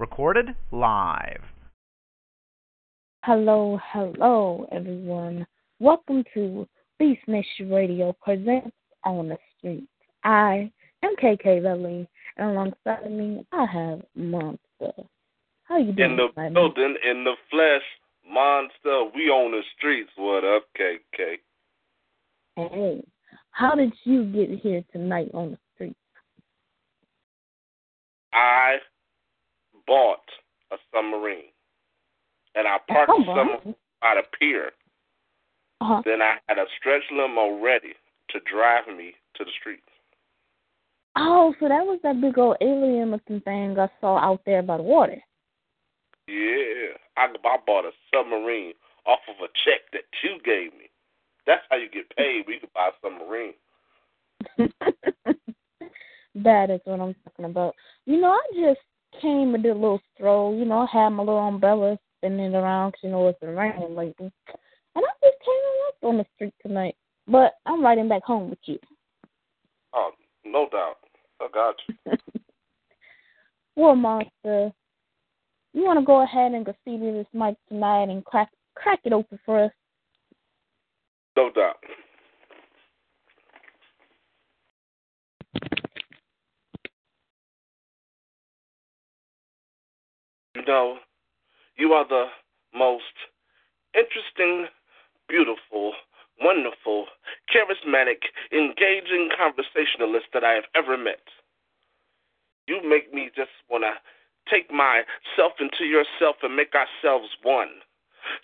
Recorded live. Hello, hello, everyone. Welcome to Beast Nation Radio presents On the Street. I am KK Lily, and alongside me, I have Monster. How you doing? In the buddy? building, in the flesh, monster. We on the streets. What up, KK? Hey, how did you get here tonight on the street? I bought a submarine, and I parked Oh, submarine by the pier. Uh-huh. Then I had a stretch limo ready to drive me to the streets. Oh, so that was that big old alien looking thing I saw out there by the water. Yeah, I, I bought a submarine off of a check that you gave me. That's how you get paid. We could buy a submarine. that is what I'm talking about. You know, I just came and did a little stroll. You know, I had my little umbrella spinning around 'cause you know it's been raining lately. And I just came walked on the street tonight. But I'm riding back home with you. Oh, no doubt. I got you. Well, Monster, you want to go ahead and go see to this mic tonight and crack crack it open for us? No doubt. You know, you are the most interesting, beautiful, wonderful, charismatic, engaging conversationalist that I have ever met. You make me just want to take myself into yourself and make ourselves one.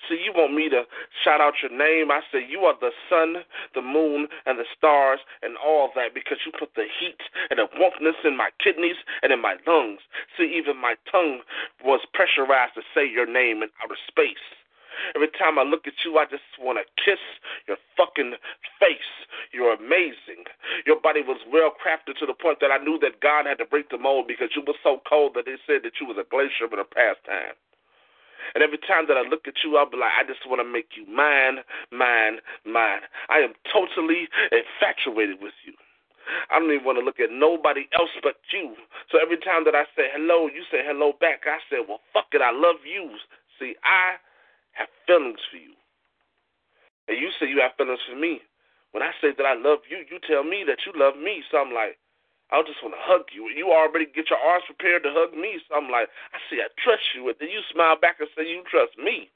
So you want me to shout out your name? I say you are the sun, the moon, and the stars, and all that because you put the heat and the warmthness in my kidneys and in my lungs. See, even my tongue was pressurized to say your name in outer space. Every time I look at you, I just want to kiss your fucking face. You're amazing. Your body was well crafted to the point that I knew that God had to break the mold because you were so cold that they said that you was a glacier in a past time. And every time that I look at you, I'll be like, I just want to make you mine, mine, mine. I am totally infatuated with you. I don't even want to look at nobody else but you. So every time that I say hello, you say hello back. I say, well, fuck it, I love you. See, I have feelings for you. And you say you have feelings for me. When I say that I love you, you tell me that you love me. So I'm like, I just want to hug you. You already get your arms prepared to hug me. So I'm like, I say I trust you. And then you smile back and say you trust me.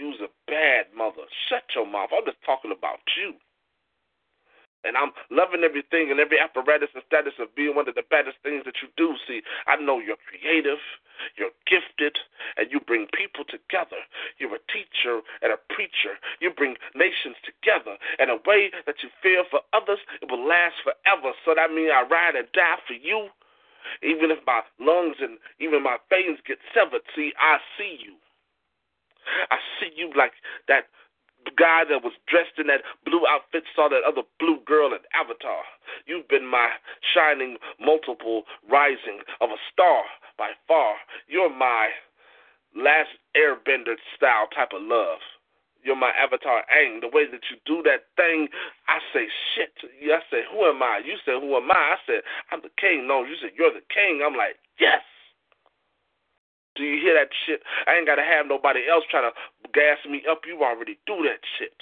You's a bad mother. Shut your mouth. I'm just talking about you. And I'm loving everything and every apparatus and status of being one of the baddest things that you do. See, I know you're creative, you're gifted, and you bring people together. You're a teacher and a preacher. You bring nations together in a way that you feel for others, it will last forever. So that means I ride and die for you. Even if my lungs and even my veins get severed, see, I see you. I see you like that guy that was dressed in that blue outfit saw that other blue girl in Avatar. You've been my shining multiple rising of a star by far. You're my last airbender style type of love. You're my avatar Aang. The way that you do that thing, I say shit. I say, who am I? You say, who am I? I said, I'm the king. No, you said, you're the king. I'm like, yes. Do you hear that shit? I ain't gotta have nobody else trying to gas me up. You already do that shit.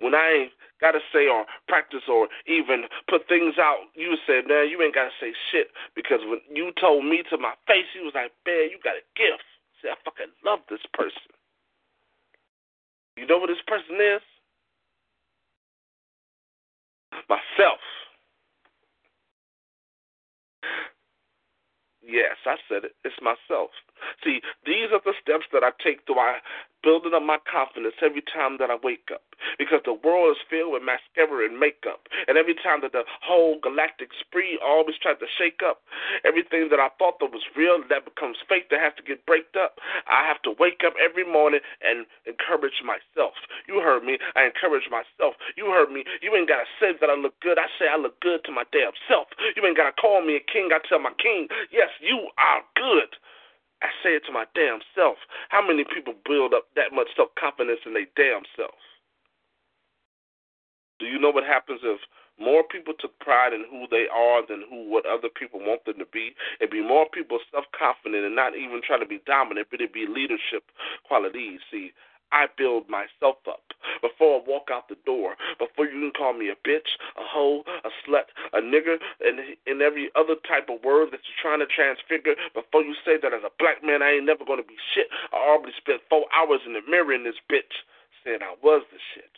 When I ain't gotta say or practice or even put things out, you said, man, you ain't gotta say shit because when you told me to my face, you was like, man, you got a gift. See, I fucking love this person. You know what this person is? Myself. Yes, I said it. It's myself. See, these are the steps that I take. Do I building up my confidence every time that I wake up. Because the world is filled with mascara and makeup. And every time that the whole galactic spree always tries to shake up, everything that I thought that was real that becomes fake that has to get breaked up, I have to wake up every morning and encourage myself. You heard me. I encourage myself. You heard me. You ain't got to say that I look good. I say I look good to my damn self. You ain't got to call me a king. I tell my king, yes, you are good. I say it to my damn self. How many people build up that much self confidence in their damn self? Do you know what happens if more people took pride in who they are than who what other people want them to be? It'd be more people self confident and not even trying to be dominant, but it'd be leadership qualities. See, I build myself up before I walk out the door. Before you can call me a bitch, a hoe, a slut, a nigger, and and every other type of word that you're trying to transfigure. Before you say that as a black man, I ain't never gonna be shit. I already spent four hours in the mirror in this bitch saying I was the shit.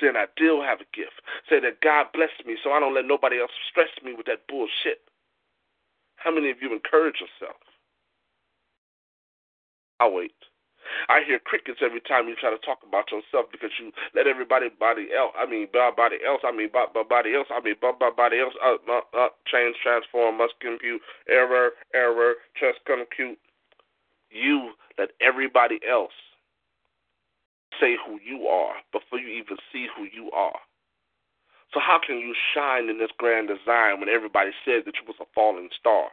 Saying I do have a gift. Saying that God blessed me so I don't let nobody else stress me with that bullshit. How many of you encourage yourself? I'll wait. I hear crickets every time you try to talk about yourself because you let everybody body else. I mean, body else. I mean, body else. I mean, body else. Uh, uh, uh, change, transform, must compute, error, error, just compute. You let everybody else say who you are before you even see who you are. So how can you shine in this grand design when everybody said that you was a falling star?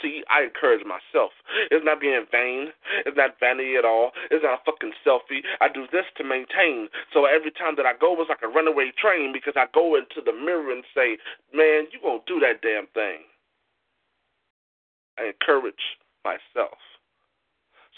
See, I encourage myself. It's not being vain. It's not vanity at all. It's not a fucking selfie. I do this to maintain. So every time that I go, it's like a runaway train because I go into the mirror and say, man, you going to do that damn thing. I encourage myself.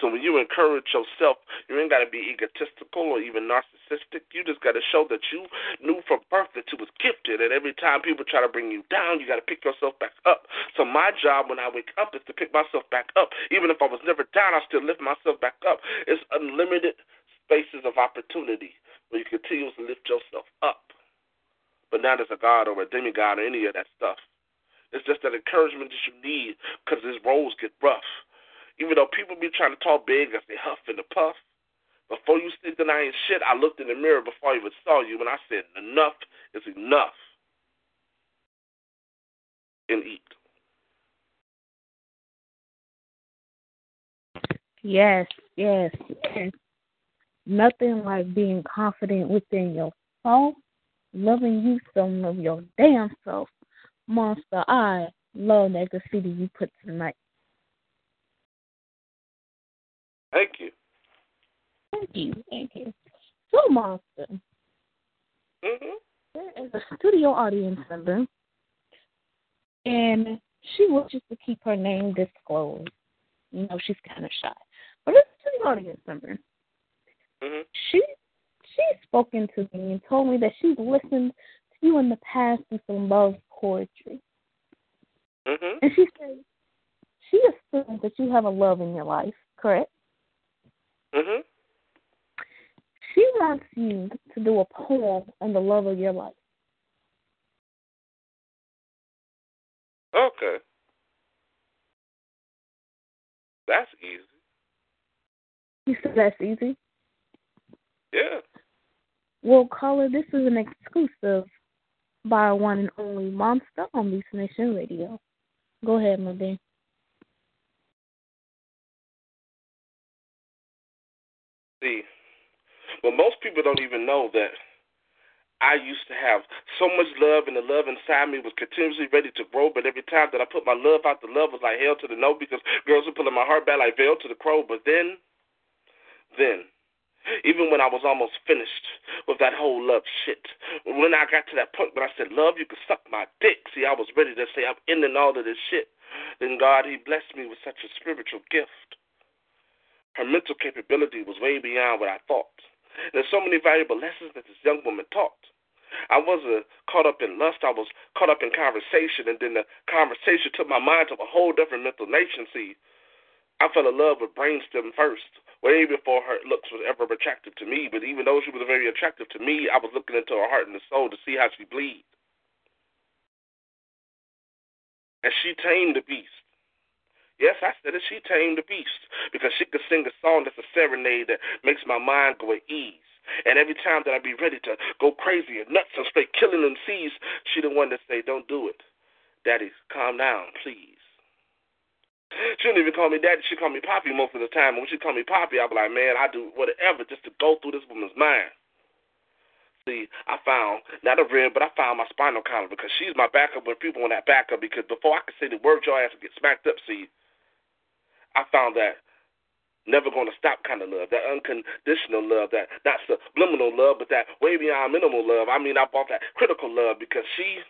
So when you encourage yourself, you ain't got to be egotistical or even narcissistic. You just got to show that you knew from birth that you was gifted. And every time people try to bring you down, you got to pick yourself back up. So my job when I wake up is to pick myself back up. Even if I was never down, I still lift myself back up. It's unlimited spaces of opportunity where you continuously lift yourself up. But not as a god or a demigod or any of that stuff. It's just that encouragement that you need because these roads get rough. Even though people be trying to talk big as they huff and the puff, before you that I shit, I looked in the mirror before I even saw you and I said, enough is enough. And eat. Yes, yes, yes. Nothing like being confident within yourself, loving you some of your damn self. Monster, I love that graffiti you put tonight. Thank you. Thank you. Thank you. So, Monster, mm-hmm. there is a studio audience member, and she wishes to keep her name disclosed. You know, she's kind of shy. But it's a studio audience member. Mm-hmm. She she's spoken to me and told me that she's listened to you in the past with some love poetry. Mm-hmm. And she said she assumes that you have a love in your life, correct? Mhm. She wants you to do a poem on the love of your life. Okay. That's easy. You said that's easy? Yeah. Well, caller, this is an exclusive by one and only Monster on Beast Nation Radio. Go ahead, my dear. See, well, most people don't even know that I used to have so much love, and the love inside me was continuously ready to grow. But every time that I put my love out, the love was like hell to the no because girls were pulling my heart back like veil to the crow. But then, then, even when I was almost finished with that whole love shit, when I got to that point when I said, Love, you can suck my dick. See, I was ready to say, I'm ending all of this shit. Then God, He blessed me with such a spiritual gift. Her mental capability was way beyond what I thought. There's so many valuable lessons that this young woman taught. I wasn't caught up in lust. I was caught up in conversation, and then the conversation took my mind to a whole different mental nation. See, I fell in love with Brainstem first, way before her looks was ever attractive to me. But even though she was very attractive to me, I was looking into her heart and the soul to see how she bleed. And she tamed the beast. Yes, I said it. She tamed the beast because she could sing a song that's a serenade that makes my mind go at ease. And every time that I be ready to go crazy and nuts and straight killing them seas, she the one that say, "Don't do it, Daddy. Calm down, please." She don't even call me daddy. She call me Poppy most of the time. And when she call me Poppy, I be like, man, I do whatever just to go through this woman's mind. See, I found not a rib, but I found my spinal column because she's my backup when people want that backup. Because before I could say the word, your ass would get smacked up. See, I found that never going to stop kind of love, that unconditional love, that not subliminal love, but that way beyond minimal love. I mean, I bought that critical love because she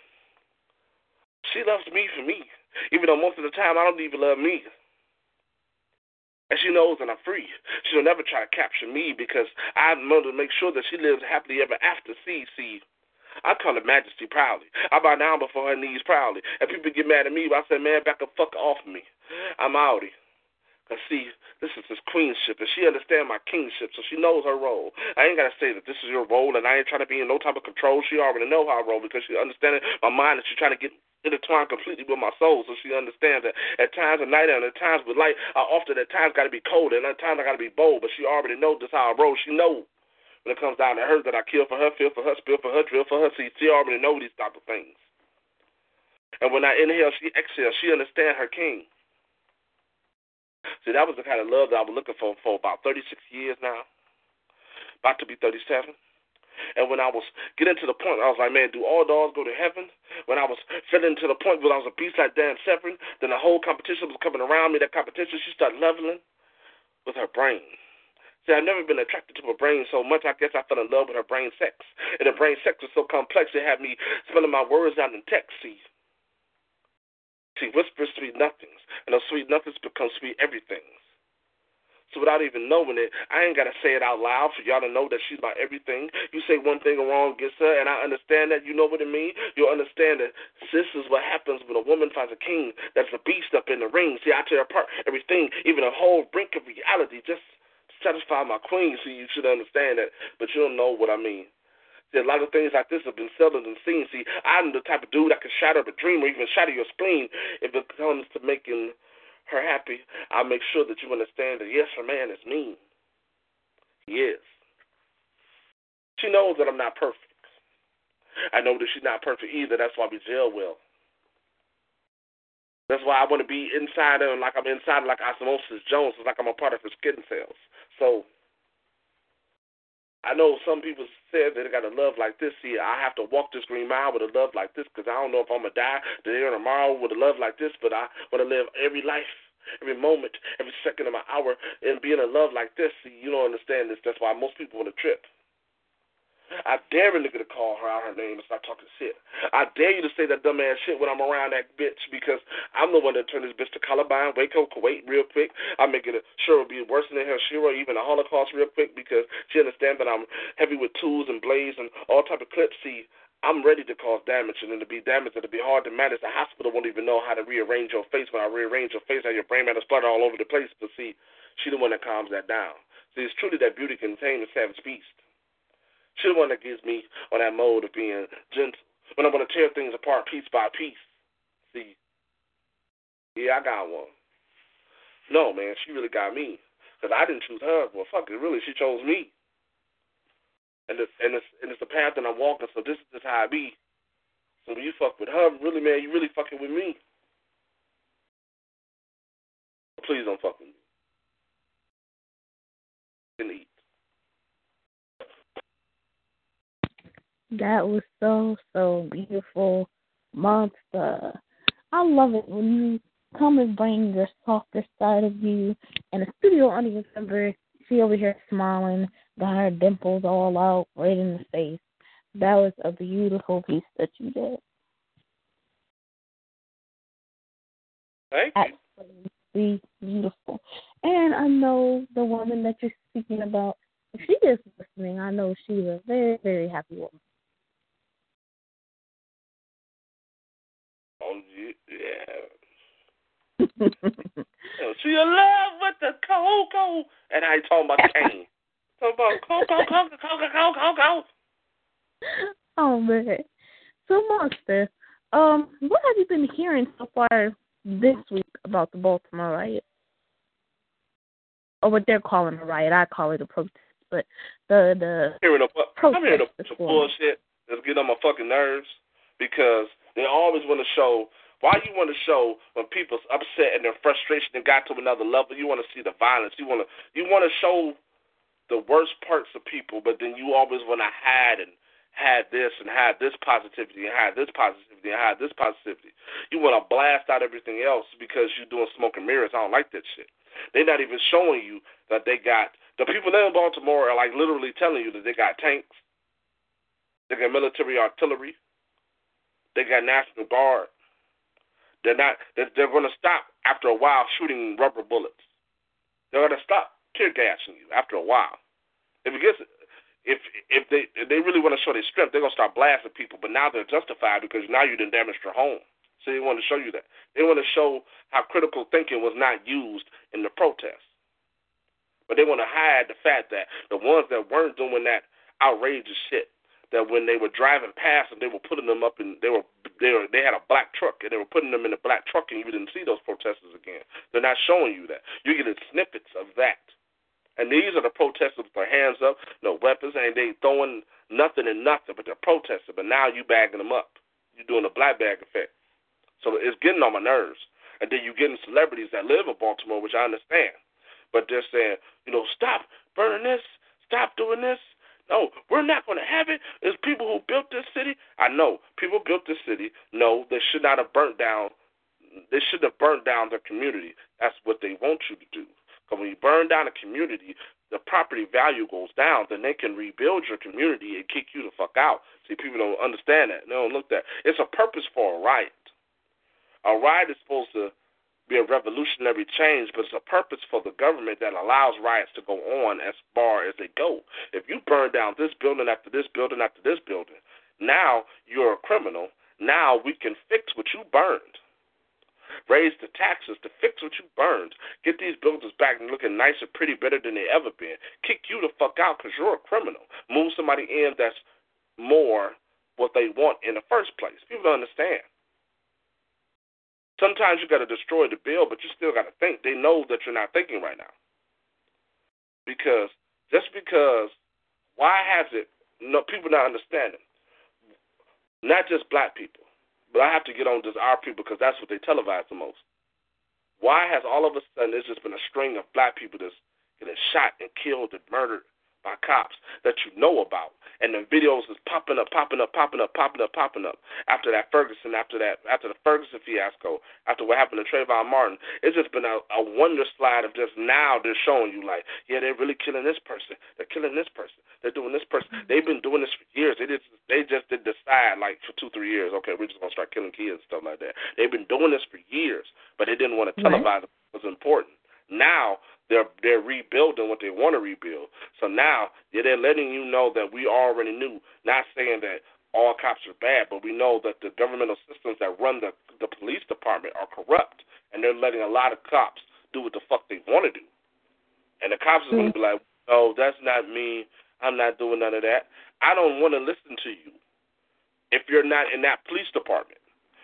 she loves me for me, even though most of the time I don't even love me. And she knows that I'm free. She'll never try to capture me because I want to make sure that she lives happily ever after. See, see, I call her Majesty proudly. I bow down before her knees proudly. And people get mad at me, but I say, man, back the fuck off me. I'm outie. Cause see, this is his queenship, and she understands my kingship, so she knows her role. I ain't gotta say that this is your role, and I ain't trying to be in no type of control. She already know how I roll because she understands my mind, and she's trying to get intertwined completely with my soul, so she understands that at times of night and at times with light, I often at times got to be cold and at times I got to be bold. But she already knows this how I roll. She knows when it comes down to her that I kill for her, feel for her, spill for her, drill for her. See, she already know these type of things. And when I inhale, she exhales. She understands her king. See, that was the kind of love that I was looking for for about 36 years now, about to be 37. And when I was getting to the point, I was like, man, do all dogs go to heaven? When I was feeling to the point where I was a beast like Dan Severn, then the whole competition was coming around me. That competition, she started leveling with her brain. See, I've never been attracted to her brain so much. I guess I fell in love with her brain sex. And the brain sex was so complex, it had me spelling my words out in text. See, she whispers sweet nothings, and those sweet nothings become sweet everythings. So without even knowing it, I ain't gotta say it out loud for y'all to know that she's my everything. You say one thing wrong against her, and I understand that. You know what it means. You'll understand that this is what happens when a woman finds a king that's a beast up in the ring. See, I tear apart everything, even a whole brink of reality, just to satisfy my queen. So you should understand that, but you don't know what I mean. See, a lot of things like this have been seldom and seen. See, I'm the type of dude that can shatter a dream or even shatter your spleen if it comes to making her happy, I'll make sure that you understand that yes, her man is mean. He is. She knows that I'm not perfect. I know that she's not perfect either. That's why we jail well. That's why I want to be inside her like I'm inside like Osmosis Jones. Like I'm a part of her skin cells. So I know some people said that they got a love like this. See, I have to walk this green mile with a love like this because I don't know if I'm to die today or tomorrow with a love like this, but I want to live every life, every moment, every second of my hour and being in love like this. See, you don't understand this. That's why most people want to trip. I dare a nigga to call her out her name and start talking shit. I dare you to say that dumb ass shit when I'm around that bitch because I'm the one that turned this bitch to Columbine, Waco, Kuwait real quick. I make it sure it'll be worse than Hiroshima, even the Holocaust real quick because she understands that I'm heavy with tools and blades and all type of clips. See, I'm ready to cause damage, and to be damaged, it'll be hard to manage. The hospital won't even know how to rearrange your face. When I rearrange your face, how your brain matter splutter all over the place. But see, she the one that calms that down. See, it's truly that beauty can tame the savage beast. She the one that gets me on that mode of being gentle. When I'm going to tear things apart piece by piece. See, yeah, I got one. No, man, she really got me. Because I didn't choose her. Well, fuck it, really, she chose me. And it's, and it's, and it's the path that I'm walking, so this is just how I be. So when you fuck with her, really, man, you really fucking with me. Please don't fuck with me. Eat. That was so, so beautiful, monster. I love it when you come and bring your softer side of you. And the studio audience member, she over here smiling, got her dimples all out, right in the face. That was a beautiful piece that you did. Thank you. Absolutely beautiful. And I know the woman that you're speaking about, if she is listening, I know she's a very, very happy woman. Oh, yeah. she in love with the cocoa. And I talking about cane. talking about cocoa, cocoa, cocoa, cocoa, cocoa. Oh, man. So, Monster, um, what have you been hearing so far this week about the Baltimore riot, or what they're calling a riot. I call it a protest, but the the hearing a, I'm hearing a bunch of bullshit that's getting on my fucking nerves because they always want to show. Why you want to show when people's upset and their frustration and got to another level? You want to see the violence. You want to you want to show the worst parts of people, but then you always want to hide and hide this and hide this positivity and hide this positivity and hide this positivity. You want to blast out everything else because you're doing smoke and mirrors. I don't like that shit. They're not even showing you that they got the people in Baltimore are like literally telling you that they got tanks, they got military artillery, they got National Guard. They're not. They're, they're going to stop after a while shooting rubber bullets. They're going to stop tear gassing you after a while. If it gets, if if they if they really want to show their strength, they're going to start blasting people. But now they're justified because now you didn't damage their home. So they want to show you that. They want to show how critical thinking was not used in the protest. But they want to hide the fact that the ones that weren't doing that outrageous shit that when they were driving past them, they were putting them up in they were they were they had a black truck and they were putting them in a black truck and you didn't see those protesters again. They're not showing you that. You're getting snippets of that. And these are the protesters with their hands up, no weapons, and they throwing nothing and nothing, but they're protesting. But now you bagging them up. You're doing a black bag effect. So it's getting on my nerves. And then you're getting celebrities that live in Baltimore, which I understand. But they're saying, you know, stop burning this, stop doing this, no, we're not going to have it. It's people who built this city. I know people built this city. No, they should not have burnt down. They should have burnt down their community. That's what they want you to do. Because when you burn down a community, the property value goes down. Then they can rebuild your community and kick you the fuck out. See, people don't understand that. They don't look that. It's a purpose for a riot. A riot is supposed to be a revolutionary change, but it's a purpose for the government that allows riots to go on as far as they go. If you burn down this building after this building after this building, now you're a criminal. Now we can fix what you burned. Raise the taxes to fix what you burned. Get these buildings back and looking nicer, pretty, better than they ever been. Kick you the fuck out because you're a criminal. Move somebody in that's more what they want in the first place. People don't understand. Sometimes you got to destroy the bill, but you still got to think. They know that you're not thinking right now. Because just because, why has it? No, people not understanding. Not just black people, but I have to get on just our people because that's what they televise the most. Why has all of a sudden there's just been a string of black people that's getting shot and killed and murdered by cops that you know about, and the videos is popping up, popping up, popping up, popping up, popping up. After that Ferguson, after that, after the Ferguson fiasco, after what happened to Trayvon Martin, it's just been a, a wonder slide of just now they're showing you like, yeah, they're really killing this person, they're killing this person, they're doing this person. Mm-hmm. They've been doing this for years. They just they just did decide like for two three years, okay, we're just gonna start killing kids and stuff like that. They've been doing this for years, but they didn't want to televise it. It was important. Now they're they're rebuilding what they want to rebuild. So now yeah, they're letting you know that we already knew. Not saying that all cops are bad, but we know that the governmental systems that run the the police department are corrupt, and they're letting a lot of cops do what the fuck they want to do. And the cops are going to be like, "Oh, that's not me. I'm not doing none of that. I don't want to listen to you if you're not in that police department.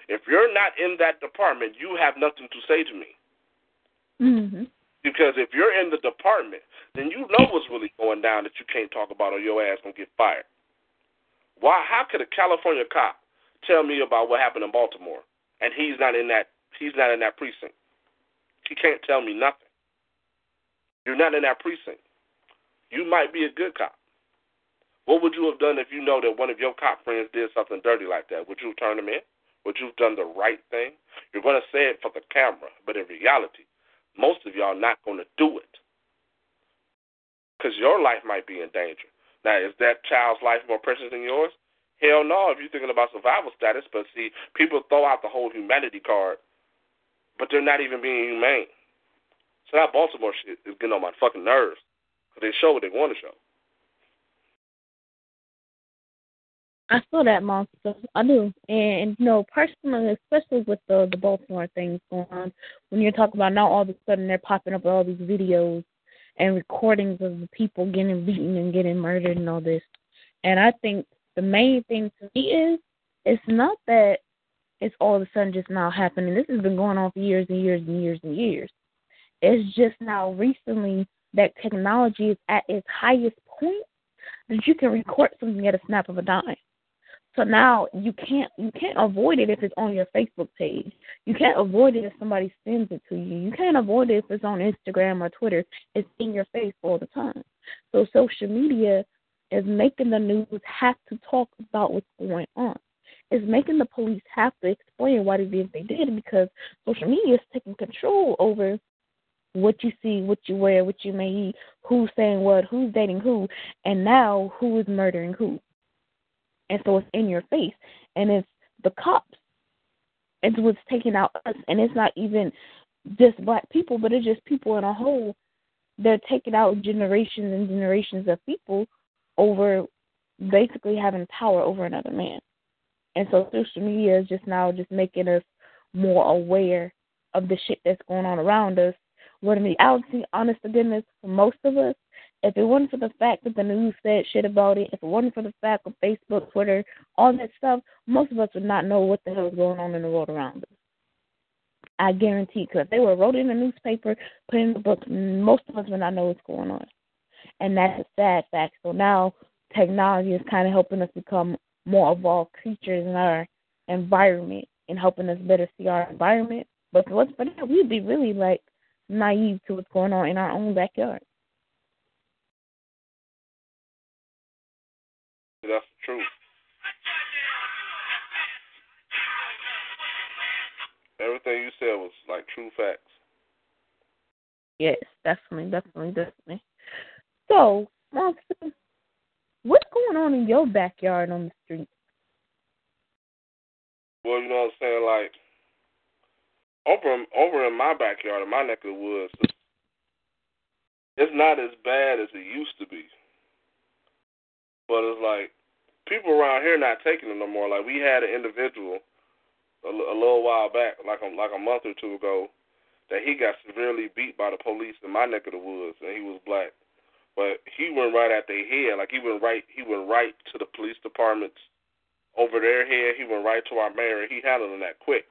If you're not in that department, you have nothing to say to me." Mhm. Because if you're in the department, then you know what's really going down that you can't talk about or your ass gonna get fired. Why? How could a California cop tell me about what happened in Baltimore and he's not in that he's not in that precinct? He can't tell me nothing. You're not in that precinct. You might be a good cop. What would you have done if you know that one of your cop friends did something dirty like that? Would you have turned him in? Would you have done the right thing? You're going to say it for the camera, but in reality, most of y'all not going to do it because your life might be in danger. Now, is that child's life more precious than yours? Hell no, if you're thinking about survival status. But see, people throw out the whole humanity card, but they're not even being humane. So that Baltimore shit is getting on my fucking nerves because they show what they want to show. I saw that monster. I do, and you know, personally, especially with the the Baltimore things going on, when you're talking about now, all of a sudden they're popping up all these videos and recordings of the people getting beaten and getting murdered and all this. And I think the main thing to me is it's not that it's all of a sudden just now happening. This has been going on for years and years and years and years. It's just now recently that technology is at its highest point that you can record something at a snap of a dime. So now you can't you can't avoid it if it's on your Facebook page. You can't avoid it if somebody sends it to you. You can't avoid it if it's on Instagram or Twitter. It's in your face all the time. So social media is making the news have to talk about what's going on. It's making the police have to explain what it is they did because social media is taking control over what you see, what you wear, what you may eat, who's saying what, who's dating who, and now who is murdering who. And so it's in your face. And it's the cops. It's what's taking out us. And it's not even just black people, but it's just people in a whole. They're taking out generations and generations of people over basically having power over another man. And so social media is just now just making us more aware of the shit that's going on around us. What in reality, honest to goodness, for most of us, if it wasn't for the fact that the news said shit about it, if it wasn't for the fact of Facebook, Twitter, all that stuff, most of us would not know what the hell is going on in the world around us. I guarantee, because if they were wrote in the newspaper, put in the book, most of us would not know what's going on. And that's a sad fact. So now technology is kind of helping us become more evolved creatures in our environment and helping us better see our environment. But for us, for that, we'd be really like naive to what's going on in our own backyard. That's the truth. Everything you said was like true facts. Yes, definitely, definitely, definitely. So, Monster, what's going on in your backyard on the street? Well, you know what I'm saying, like over over in my backyard, in my neck of the woods, it's not as bad as it used to be. But it's like people around here not taking it no more. Like we had an individual a, a little while back, like a, like a month or two ago, that he got severely beat by the police in my neck of the woods, and he was black. But he went right at their head, like he went right, he went right to the police departments over their head. He went right to our mayor. And he handling that quick.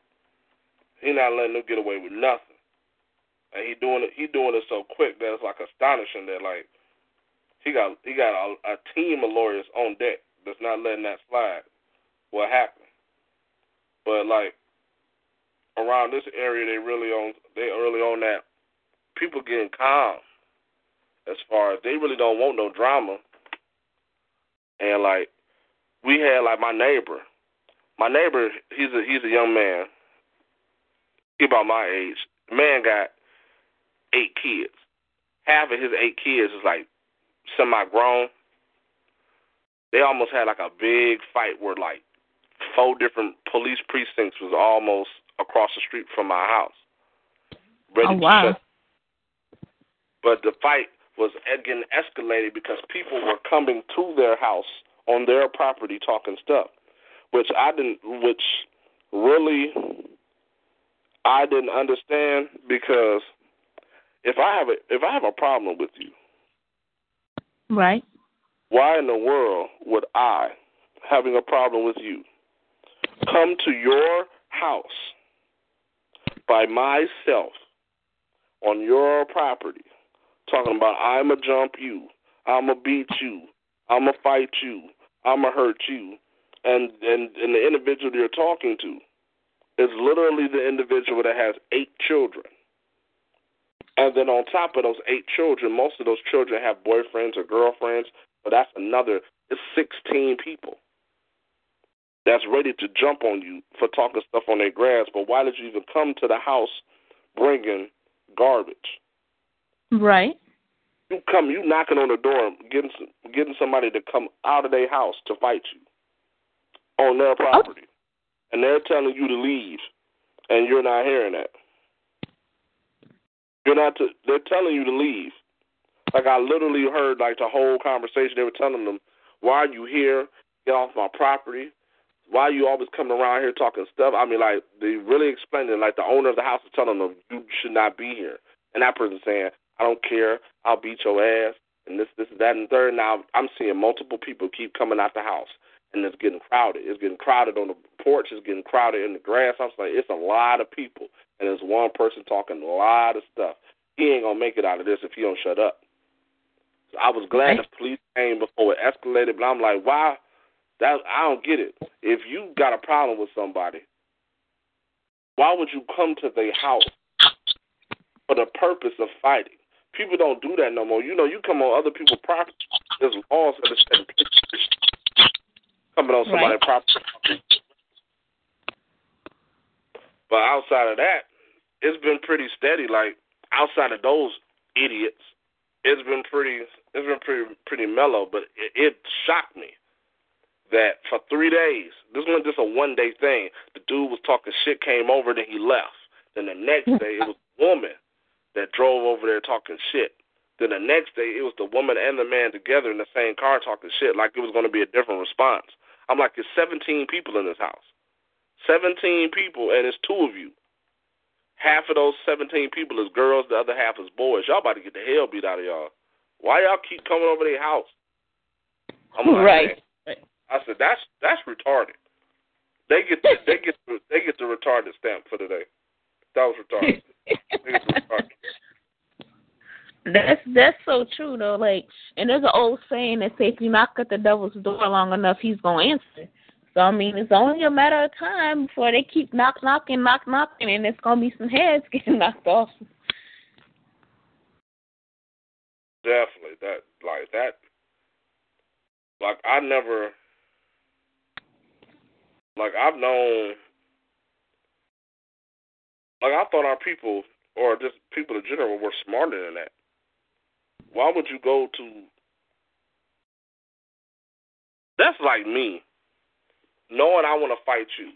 He not letting them get away with nothing, and he doing it. He doing it so quick that it's like astonishing that like he got he got a, a team of lawyers on deck that's not letting that slide. What happened? But like around this area, they really on they early on that people getting calm as far as they really don't want no drama. And like we had like my neighbor, my neighbor he's a he's a young man. He about my age. man got eight kids. Half of his eight kids is like semi grown, they almost had like a big fight where like four different police precincts was almost across the street from my house. Ready oh, wow. Shut. But the fight was getting escalated because people were coming to their house on their property talking stuff, which I didn't, which really I didn't understand because if I have a if I have a problem with you, Right. Why in the world would I, having a problem with you, come to your house by myself on your property talking about I'm going to jump you, I'm going to beat you, I'm going to fight you, I'm going to hurt you. And, and, and the individual you're talking to is literally the individual that has eight children. And then on top of those eight children, most of those children have boyfriends or girlfriends, but that's another, it's 16 people that's ready to jump on you for talking stuff on their grass. But why did you even come to the house bringing garbage? Right. You come, you knocking on the door, getting getting somebody to come out of their house to fight you on their oh. property, oh. and they're telling you to leave, and you're not hearing that. You're not. To, they're telling you to leave. Like I literally heard like the whole conversation. They were telling them, "Why are you here? Get off my property. Why are you always coming around here talking stuff?" I mean, like they really explained it. Like the owner of the house is telling them, "You should not be here," and that person saying, "I don't care. I'll beat your ass." And this, this, that, and third. Now I'm seeing multiple people keep coming out the house, and it's getting crowded. It's getting crowded on the porch It's getting crowded in the grass. I'm like, it's a lot of people, and there's one person talking a lot of stuff. He ain't gonna make it out of this if he don't shut up. I was glad right. the police came before it escalated, but I'm like, why? That I don't get it. If you got a problem with somebody, why would you come to their house for the purpose of fighting? People don't do that no more. You know, you come on other people's property. There's laws that are set coming on somebody's right. property. But outside of that, it's been pretty steady. Like outside of those idiots, it's been pretty. It's been pretty pretty mellow. But it, it shocked me that for three days, this wasn't just a one day thing. The dude was talking shit, came over, then he left. Then the next day, it was a woman that drove over there talking shit. Then the next day, it was the woman and the man together in the same car talking shit, like it was going to be a different response. I'm like, there's 17 people in this house. 17 people, and it's two of you. Half of those 17 people is girls, the other half is boys. Y'all about to get the hell beat out of y'all. Why y'all keep coming over their house? I'm like, right. I said that's that's retarded. They get the, they get the, they get the retarded stamp for today. That was retarded. retarded. That's that's so true though. Like, and there's an old saying that says if you knock at the devil's door long enough, he's gonna answer. So I mean, it's only a matter of time before they keep knock knocking, knock knocking, and it's gonna be some heads getting knocked off. Definitely, that like that. Like I never like I've known, like I thought our people or just people in general were smarter than that. Why would you go to? That's like me, knowing I want to fight you,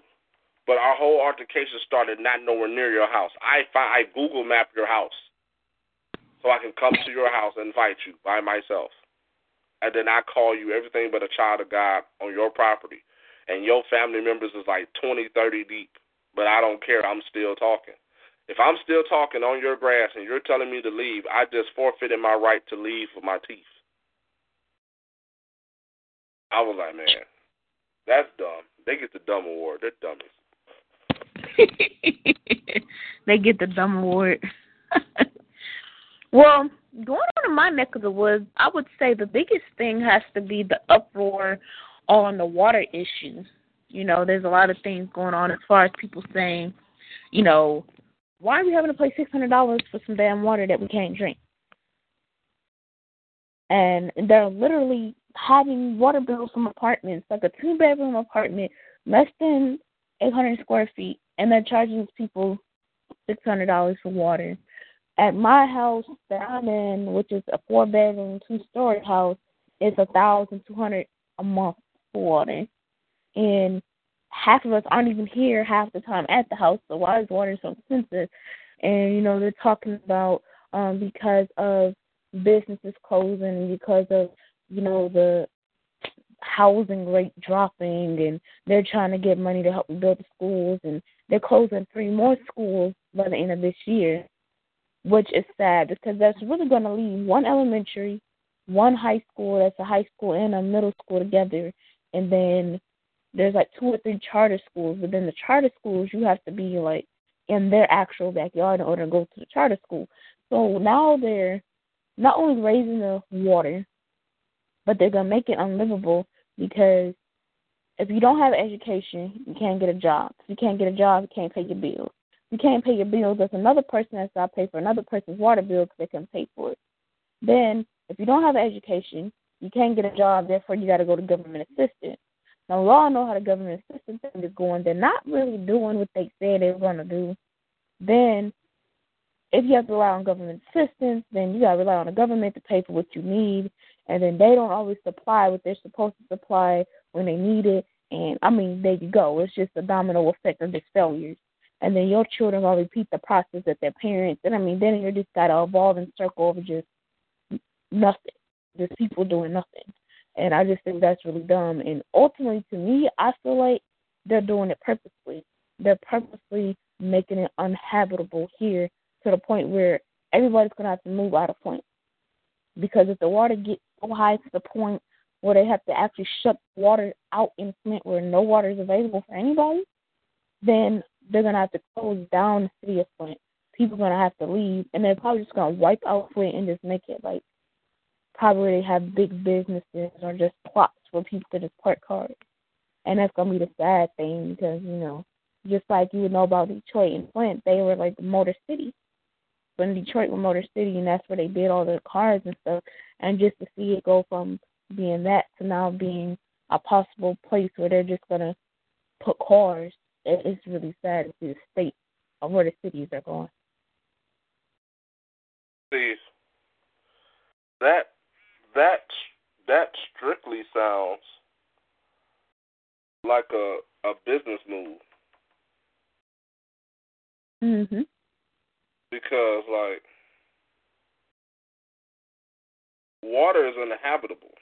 but our whole altercation started not nowhere near your house. I find I Google map your house, so I can come to your house and fight you by myself, and then I call you everything but a child of God on your property and your family members is like 20, 30 deep, but I don't care. I'm still talking. If I'm still talking on your grass and you're telling me to leave, I just forfeited my right to leave for my teeth. I was like, man, that's dumb. They get the dumb award. They're dummies. they get the dumb award. well, going on in my neck of the woods, I would say the biggest thing has to be the uproar on the water issue. You know, there's a lot of things going on as far as people saying, you know, why are we having to pay six hundred dollars for some damn water that we can't drink? And they're literally having water bills from apartments, like a two bedroom apartment, less than eight hundred square feet, and they're charging people six hundred dollars for water. At my house that I'm in, which is a four bedroom, two story house, it's a thousand two hundred a month for water. And half of us aren't even here half the time at the house, so why is water so expensive? And, you know, they're talking about um because of businesses closing, because of, you know, the housing rate dropping and they're trying to get money to help build the schools and they're closing three more schools by the end of this year, which is sad because that's really going to leave one elementary, one high school that's a high school and a middle school together and then there's like two or three charter schools. But then the charter schools, you have to be like in their actual backyard in order to go to the charter school. So now they're not only raising the water, but they're gonna make it unlivable because if you don't have education, you can't get a job. If you can't get a job, you can't pay your bills. If you can't pay your bills, there's another person that's got to pay for another person's water bill because they can pay for it. Then, if you don't have education, you can't get a job, therefore you got to go to government assistance. Now, we all know how the government assistance thing is going. They're not really doing what they said they were going to do. Then, if you have to rely on government assistance, then you got to rely on the government to pay for what you need. And then they don't always supply what they're supposed to supply when they need it. And I mean, there you go. It's just a domino effect of just failures. And then your children will repeat the process that their parents. And I mean, then you're just got to evolve and circle over just nothing there's people doing nothing. And I just think that's really dumb. And ultimately, to me, I feel like they're doing it purposely. They're purposely making it uninhabitable here to the point where everybody's going to have to move out of point. Because if the water gets so high to the point where they have to actually shut water out in Flint where no water is available for anybody, then they're gonna have to close down the city of Flint. People are gonna have to leave, and they're probably just gonna wipe out Flint and just make it like probably they have big businesses or just plots for people to just park cars. And that's gonna be the sad thing because you know, just like you would know about Detroit and Flint, they were like the Motor City. When Detroit was Motor City, and that's where they did all the cars and stuff. And just to see it go from being that to now being a possible place where they're just gonna put cars, it, it's really sad to see the state of where the cities are going. See, that that that strictly sounds like a a business move. Mhm. Because like water is uninhabitable.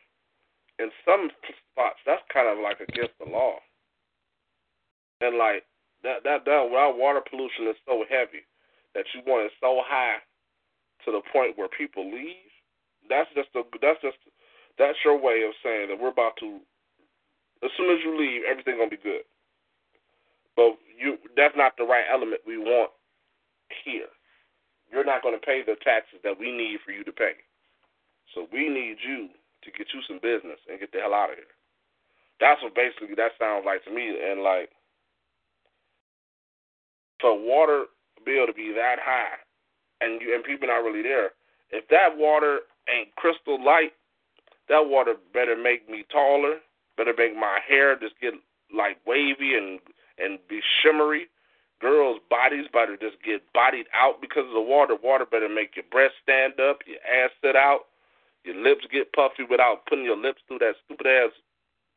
In some spots that's kind of like against the law. And like that that that our water pollution is so heavy that you want it so high to the point where people leave. That's just a that's just that's your way of saying that we're about to as soon as you leave, everything's gonna be good. But you that's not the right element we want here. You're not gonna pay the taxes that we need for you to pay. So we need you to get you some business and get the hell out of here. That's what basically that sounds like to me. And like for water bill to be that high, and you and people not really there, if that water ain't crystal light, that water better make me taller, better make my hair just get like wavy and and be shimmery. Girls' bodies better just get bodied out because of the water. Water better make your breasts stand up, your ass sit out, your lips get puffy without putting your lips through that stupid ass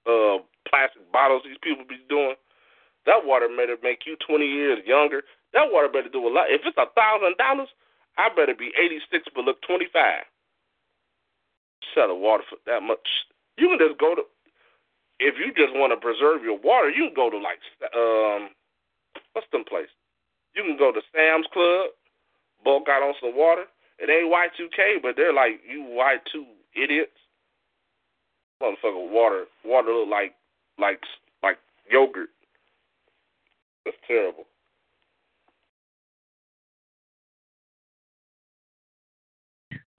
uh plastic bottles these people be doing. That water better make you twenty years younger. That water better do a lot. If it's a thousand dollars, I better be eighty six but look twenty five. Sell the water for that much. You can just go to if you just want to preserve your water, you can go to like um what's them place? You can go to Sam's Club, bulk out on some water. It ain't Y two K, but they're like you Y two idiots. Motherfucker, water water look like like like yogurt. That's terrible.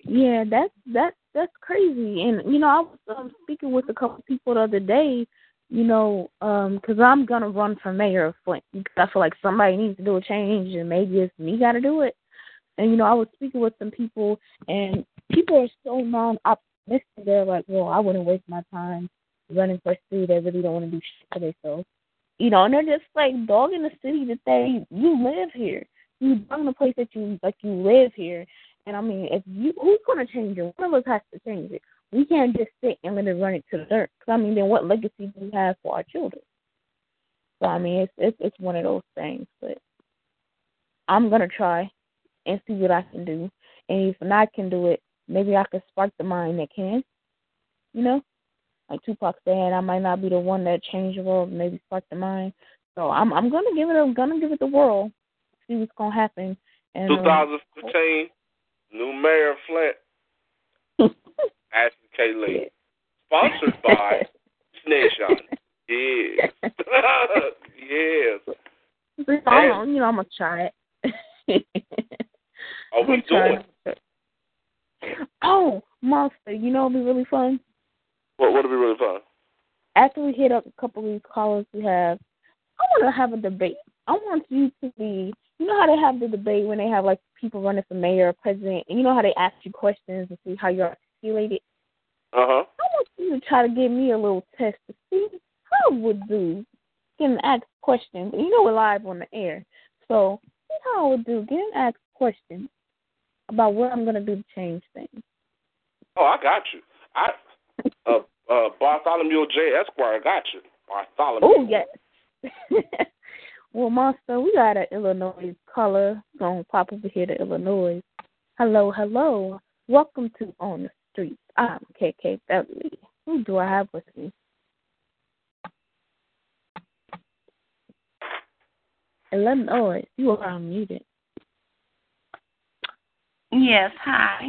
Yeah, that's that's that's crazy. And you know, I was um, speaking with a couple people the other day. You know, because um, I'm gonna run for mayor of Flint I feel like somebody needs to do a change, and maybe it's me got to do it. And you know, I was speaking with some people, and people are so non-optimistic. They're like, "Well, I wouldn't waste my time running for city. They really don't want to do shit for themselves." You know, and they're just like dogging the city that they you live here. You dogging the place that you like you live here, and I mean, if you who's to change it? One of us has to change it. We can't just sit and let it run it to the dirt. Cause I mean, then what legacy do we have for our children? So I mean, it's it's it's one of those things. But I'm gonna try and see what I can do. And if not can do it, maybe I can spark the mind that can. You know, like Tupac said, I might not be the one that changed the world, maybe spark the mind. So I'm I'm gonna give it a gonna give it the world. See what's gonna happen. And, 2015. Um, New mayor of Flint, Ashley K. Lee. Sponsored by Nation. Yes. yes. I'm, you know, I'm going to try it. Are we doing it? Oh, Monster, you know what would be really fun? What would be really fun? After we hit up a couple of these callers we have, I want to have a debate. I want you to be you know how they have the debate when they have like people running for mayor or president, and you know how they ask you questions and see how you're articulated. Uh huh. I want you to try to give me a little test to see how I would do getting asked questions. You know we're live on the air, so see how I would do getting asked questions about what I'm gonna do to change things. Oh, I got you. I uh uh Bartholomew J. Esquire got you. Bartholomew. Oh yes. Well, Monster, we got an Illinois caller going to pop over here to Illinois. Hello, hello. Welcome to On the Streets. I'm KK Beverly. Who do I have with me? Illinois, oh, you are unmuted. Yes, hi.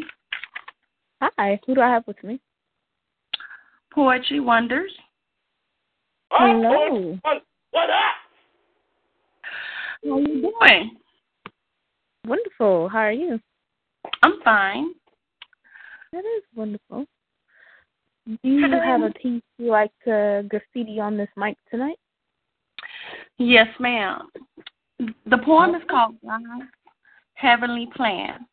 Hi, who do I have with me? Poetry Wonders. Oh, Hello. What, what up? How you doing? Wonderful. How are you? I'm fine. That is wonderful. Do you have a piece you like to graffiti on this mic tonight? Yes, ma'am. The poem is called God's Heavenly Plan.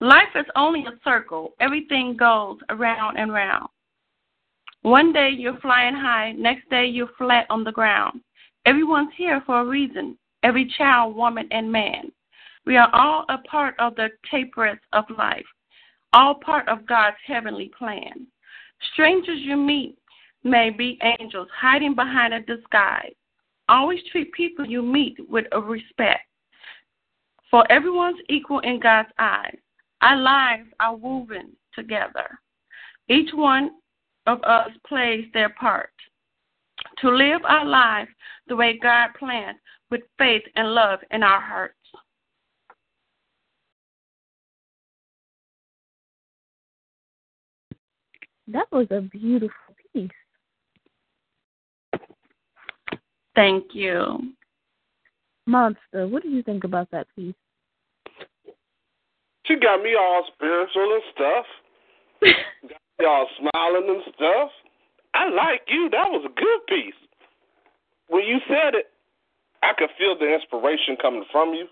Life is only a circle. Everything goes around and round. One day you're flying high, next day you're flat on the ground. Everyone's here for a reason. Every child, woman, and man. We are all a part of the tapestry of life, all part of God's heavenly plan. Strangers you meet may be angels hiding behind a disguise. Always treat people you meet with a respect. For everyone's equal in God's eyes. Our lives are woven together. Each one of us plays their part. To live our lives the way God planned, with faith and love in our hearts. That was a beautiful piece. Thank you. Monster, what do you think about that piece? She got me all spiritual and stuff. got me all smiling and stuff. I like you. That was a good piece. When you said it, I could feel the inspiration coming from you.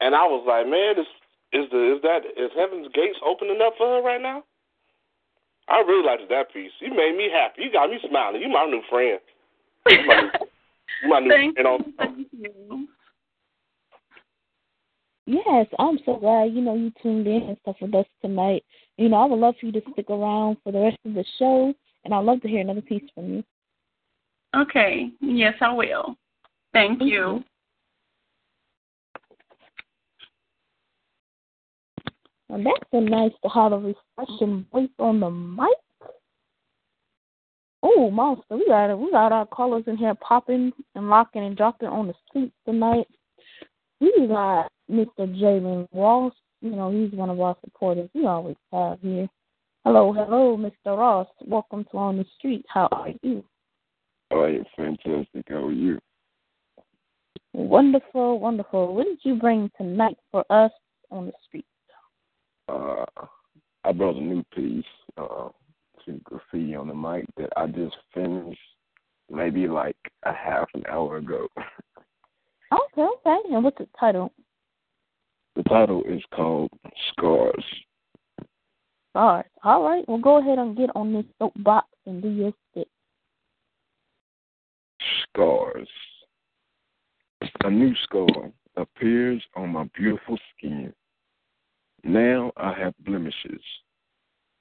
And I was like, man, is is the is that is heaven's gates opening up for her right now? I really liked that piece. You made me happy. You got me smiling. You my new friend. You my new, you my new Thank friend you. Thank you. Yes, I'm so glad, you know, you tuned in and stuff with us tonight. You know, I would love for you to stick around for the rest of the show, and I'd love to hear another piece from you. Okay. Yes, I will. Thank Thank you. That's so nice to have a refreshing voice on the mic. Oh, monster, we got we got our callers in here popping and locking and dropping on the streets tonight. We got Mr. Jalen Ross. You know, he's one of our supporters. We always have here. Hello, hello, Mr. Ross. Welcome to On the Street. How are you? Oh, you're fantastic. How are you? Wonderful, wonderful. What did you bring tonight for us on the street? Uh, I brought a new piece uh, to graffiti on the mic that I just finished maybe like a half an hour ago. Okay, okay. And what's the title? The title is called Scars. Right. All right. Well, go ahead and get on this soapbox and do your stick. Scars. A new scar appears on my beautiful skin. Now I have blemishes,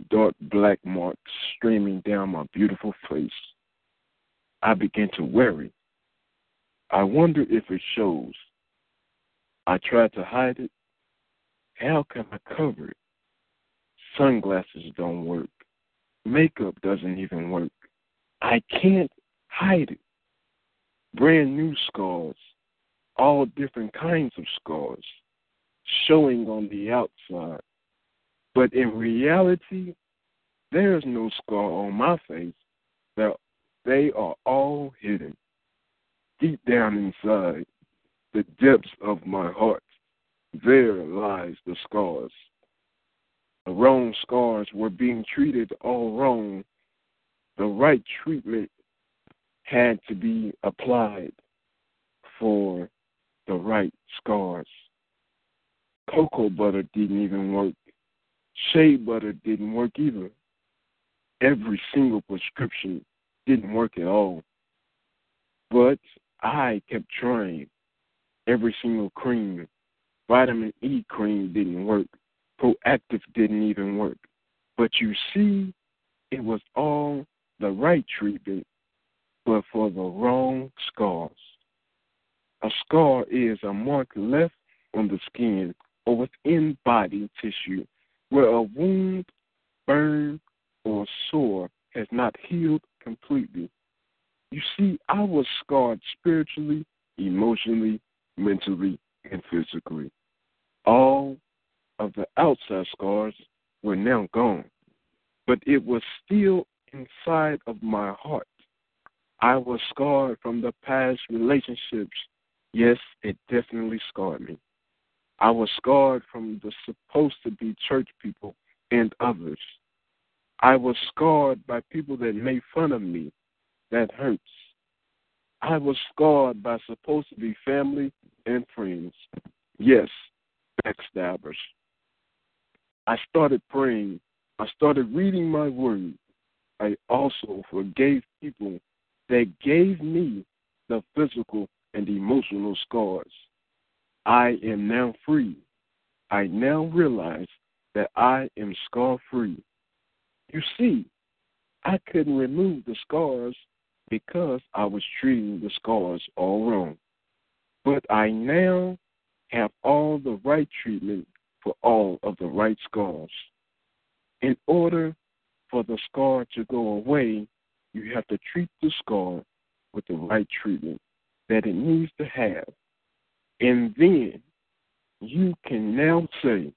dark black marks streaming down my beautiful face. I begin to worry. I wonder if it shows. I try to hide it. How can I cover it? Sunglasses don't work. Makeup doesn't even work. I can't hide it. Brand new scars, all different kinds of scars, showing on the outside. But in reality, there's no scar on my face. They're, they are all hidden. Deep down inside, the depths of my heart, there lies the scars. The wrong scars were being treated all wrong. The right treatment had to be applied for the right scars. Cocoa butter didn't even work. Shea butter didn't work either. Every single prescription didn't work at all. But I kept trying. Every single cream, vitamin E cream didn't work. Proactiv didn't even work. But you see, it was all the right treatment, but for the wrong scars. A scar is a mark left on the skin or within body tissue where a wound, burn, or sore has not healed completely. You see, I was scarred spiritually, emotionally, mentally, and physically. All of the outside scars were now gone. but it was still inside of my heart. I was scarred from the past relationships. Yes, it definitely scarred me. I was scarred from the supposed to be church people and others. I was scarred by people that made fun of me. That hurts. I was scarred by supposed to be family and friends. Yes, backstabbers. I started praying. I started reading my word. I also forgave people that gave me the physical and emotional scars. I am now free. I now realize that I am scar free. You see, I couldn't remove the scars because I was treating the scars all wrong. But I now have all the right treatment for all of the right scars. In order for the scar to go away, you have to treat the scar with the right treatment that it needs to have. And then you can now say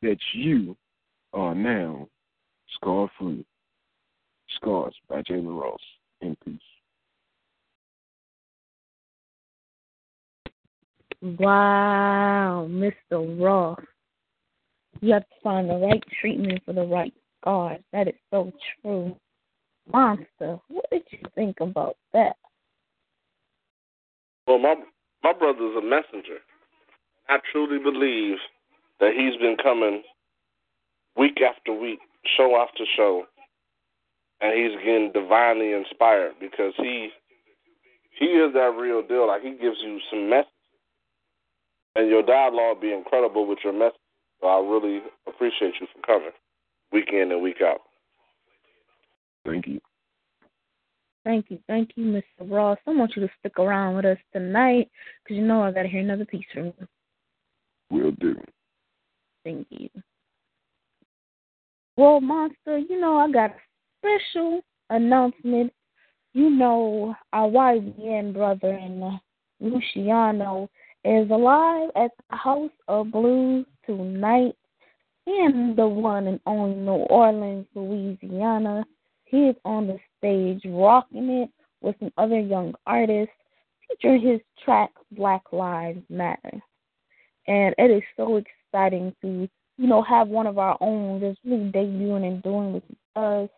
that you are now scar free. Scars by Jalen Ross. In peace. Wow, Mr. Ross. You have to find the right treatment for the right scars. That is so true. Monster, what did you think about that? Well, my my brother's a messenger. I truly believe that he's been coming week after week, show after show, and he's getting divinely inspired because he he is that real deal. Like he gives you some messages, and your dialogue be incredible with your message. So I really appreciate you for coming week in and week out. Thank you. Thank you, thank you, Mr. Ross. I want you to stick around with us tonight because you know I got to hear another piece from you. Will do. Thank you. Well, Monster, you know I got a special announcement. You know our YBN brother in uh, Luciano is alive at the House of Blues tonight in the one and only New Orleans, Louisiana. He is on the stage rocking it with some other young artists featuring his track Black Lives Matter. And it is so exciting to, you know, have one of our own just really debuting and doing with us.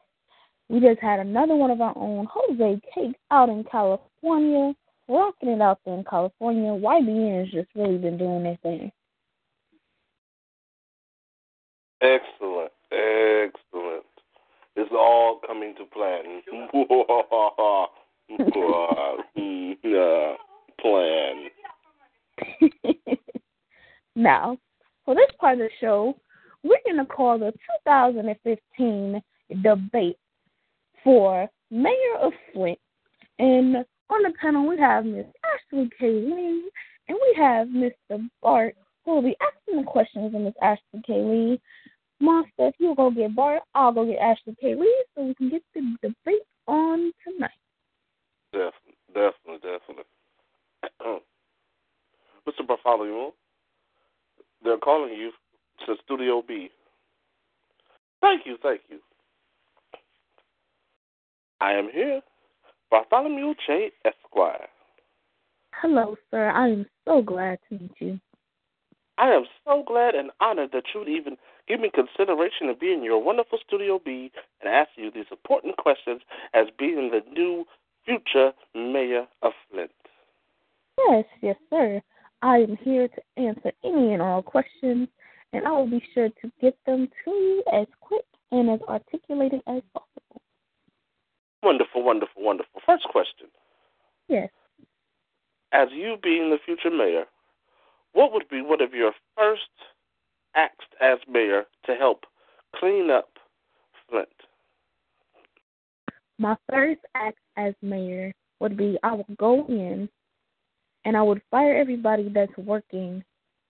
We just had another one of our own, Jose Cakes, out in California, rocking it out there in California. YBN has just really been doing their thing. Excellent, excellent. It's all coming to plan. plan. now, for this part of the show, we're going to call the 2015 debate for Mayor of Flint. And on the panel, we have Miss Ashley K. Lee and we have Mr. Bart, who will be asking the questions of Miss Ashley K. Lee. Monster, if you go get Bart, I'll go get Ashley K. Lee so we can get the debate on tonight. Definitely, definitely, definitely. Mr. Bartholomew, they're calling you to Studio B. Thank you, thank you. I am here, Bartholomew J. Esquire. Hello, sir. I am so glad to meet you. I am so glad and honored that you would even give me consideration of being your wonderful Studio B and ask you these important questions as being the new future mayor of Flint. Yes, yes, sir. I am here to answer any and all questions, and I will be sure to get them to you as quick and as articulated as possible. Wonderful, wonderful, wonderful. First question. Yes. As you being the future mayor, what would be one of your first acts as mayor to help clean up Flint? My first act as mayor would be I would go in and I would fire everybody that's working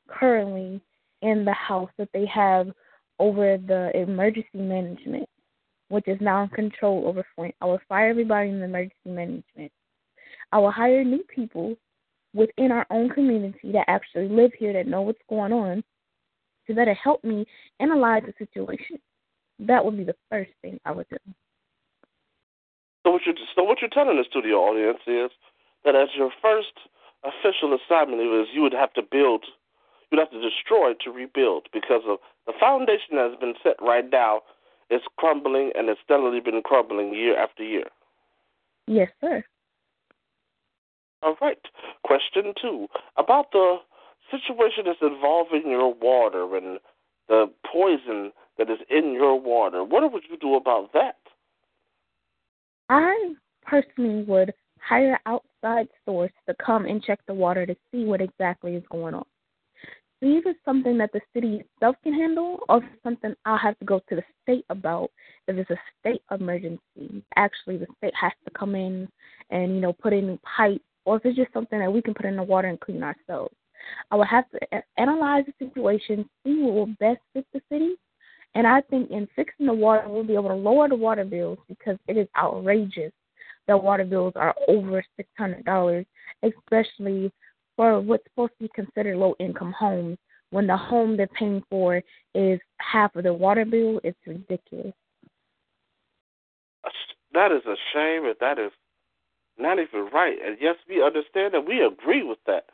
currently in the house that they have over the emergency management, which is now in control over Flint. I will fire everybody in the emergency management. I will hire new people within our own community that actually live here that know what's going on to better help me analyze the situation. that would be the first thing I would do. So what you're so what you're telling us to the studio audience is that as your first official assignment is you would have to build, you'd have to destroy to rebuild because of the foundation that has been set right now is crumbling and it's steadily been crumbling year after year. Yes, sir. All right. Question two about the situation that's involving your water and the poison that is in your water. What would you do about that? I personally would hire outside source to come and check the water to see what exactly is going on. See if it's something that the city itself can handle, or something I'll have to go to the state about. If it's a state emergency, actually the state has to come in and you know put in new pipes, or if it's just something that we can put in the water and clean ourselves. I would have to analyze the situation, see what will best fit the city, and I think in fixing the water, we'll be able to lower the water bills because it is outrageous that water bills are over six hundred dollars, especially for what's supposed to be considered low income homes. When the home they're paying for is half of the water bill, it's ridiculous. That is a shame, and that is not even right. And yes, we understand and we agree with that.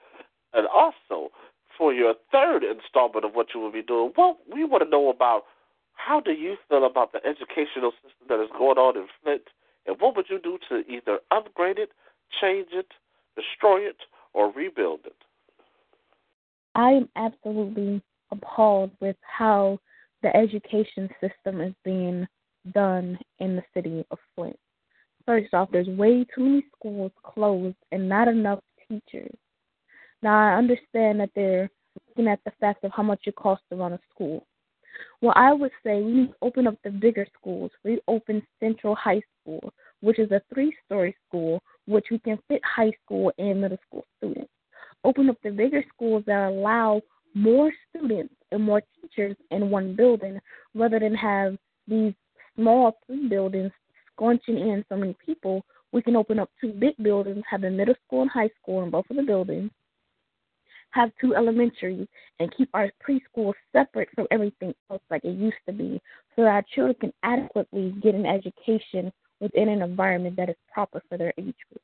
And also, for your third installment of what you will be doing, well, we want to know about how do you feel about the educational system that is going on in Flint, and what would you do to either upgrade it, change it, destroy it, or rebuild it? I am absolutely appalled with how the education system is being done in the city of Flint. First off, there's way too many schools closed and not enough teachers. Now, I understand that they're looking at the fact of how much it costs to run a school. Well, I would say we need to open up the bigger schools. We open Central High School, which is a three story school, which we can fit high school and middle school students. Open up the bigger schools that allow more students and more teachers in one building rather than have these small three buildings scrunching in so many people. We can open up two big buildings, have a middle school and high school in both of the buildings, have two elementary and keep our preschool separate from everything else like it used to be so that our children can adequately get an education within an environment that is proper for their age group.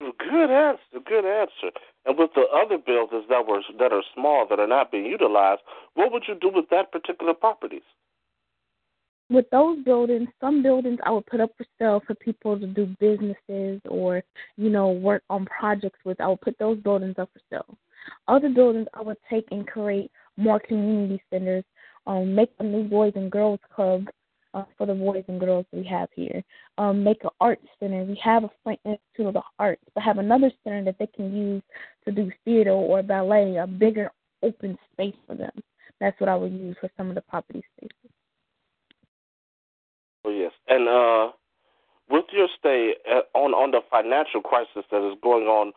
Good answer, good answer. And with the other buildings that were that are small that are not being utilized, what would you do with that particular properties? With those buildings, some buildings I would put up for sale for people to do businesses or, you know, work on projects with. I would put those buildings up for sale. Other buildings I would take and create more community centers, um, make a new boys and girls club uh, for the boys and girls we have here. Um, make an art center. We have a Flint Institute of the Arts, but have another center that they can use to do theater or ballet, a bigger open space for them. That's what I would use for some of the property spaces. Yes, and uh, with your stay on on the financial crisis that is going on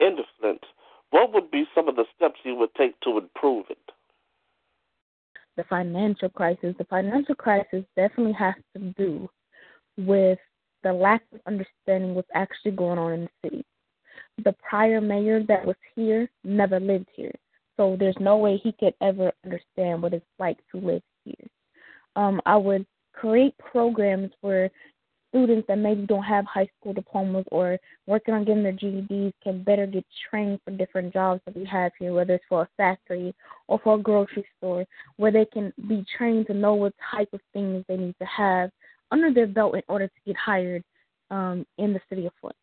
in the Flint, what would be some of the steps you would take to improve it? The financial crisis. The financial crisis definitely has to do with the lack of understanding what's actually going on in the city. The prior mayor that was here never lived here, so there's no way he could ever understand what it's like to live here. Um, I would create programs where students that maybe don't have high school diplomas or working on getting their GEDs can better get trained for different jobs that we have here, whether it's for a factory or for a grocery store, where they can be trained to know what type of things they need to have under their belt in order to get hired um, in the city of Flint.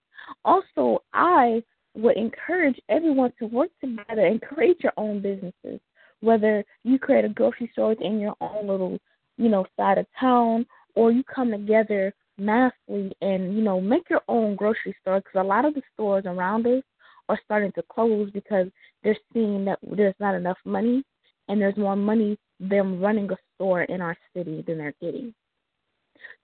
Also, I would encourage everyone to work together and create your own businesses. Whether you create a grocery store in your own little you know, side of town, or you come together massively and, you know, make your own grocery store because a lot of the stores around us are starting to close because they're seeing that there's not enough money and there's more money them running a store in our city than they're getting.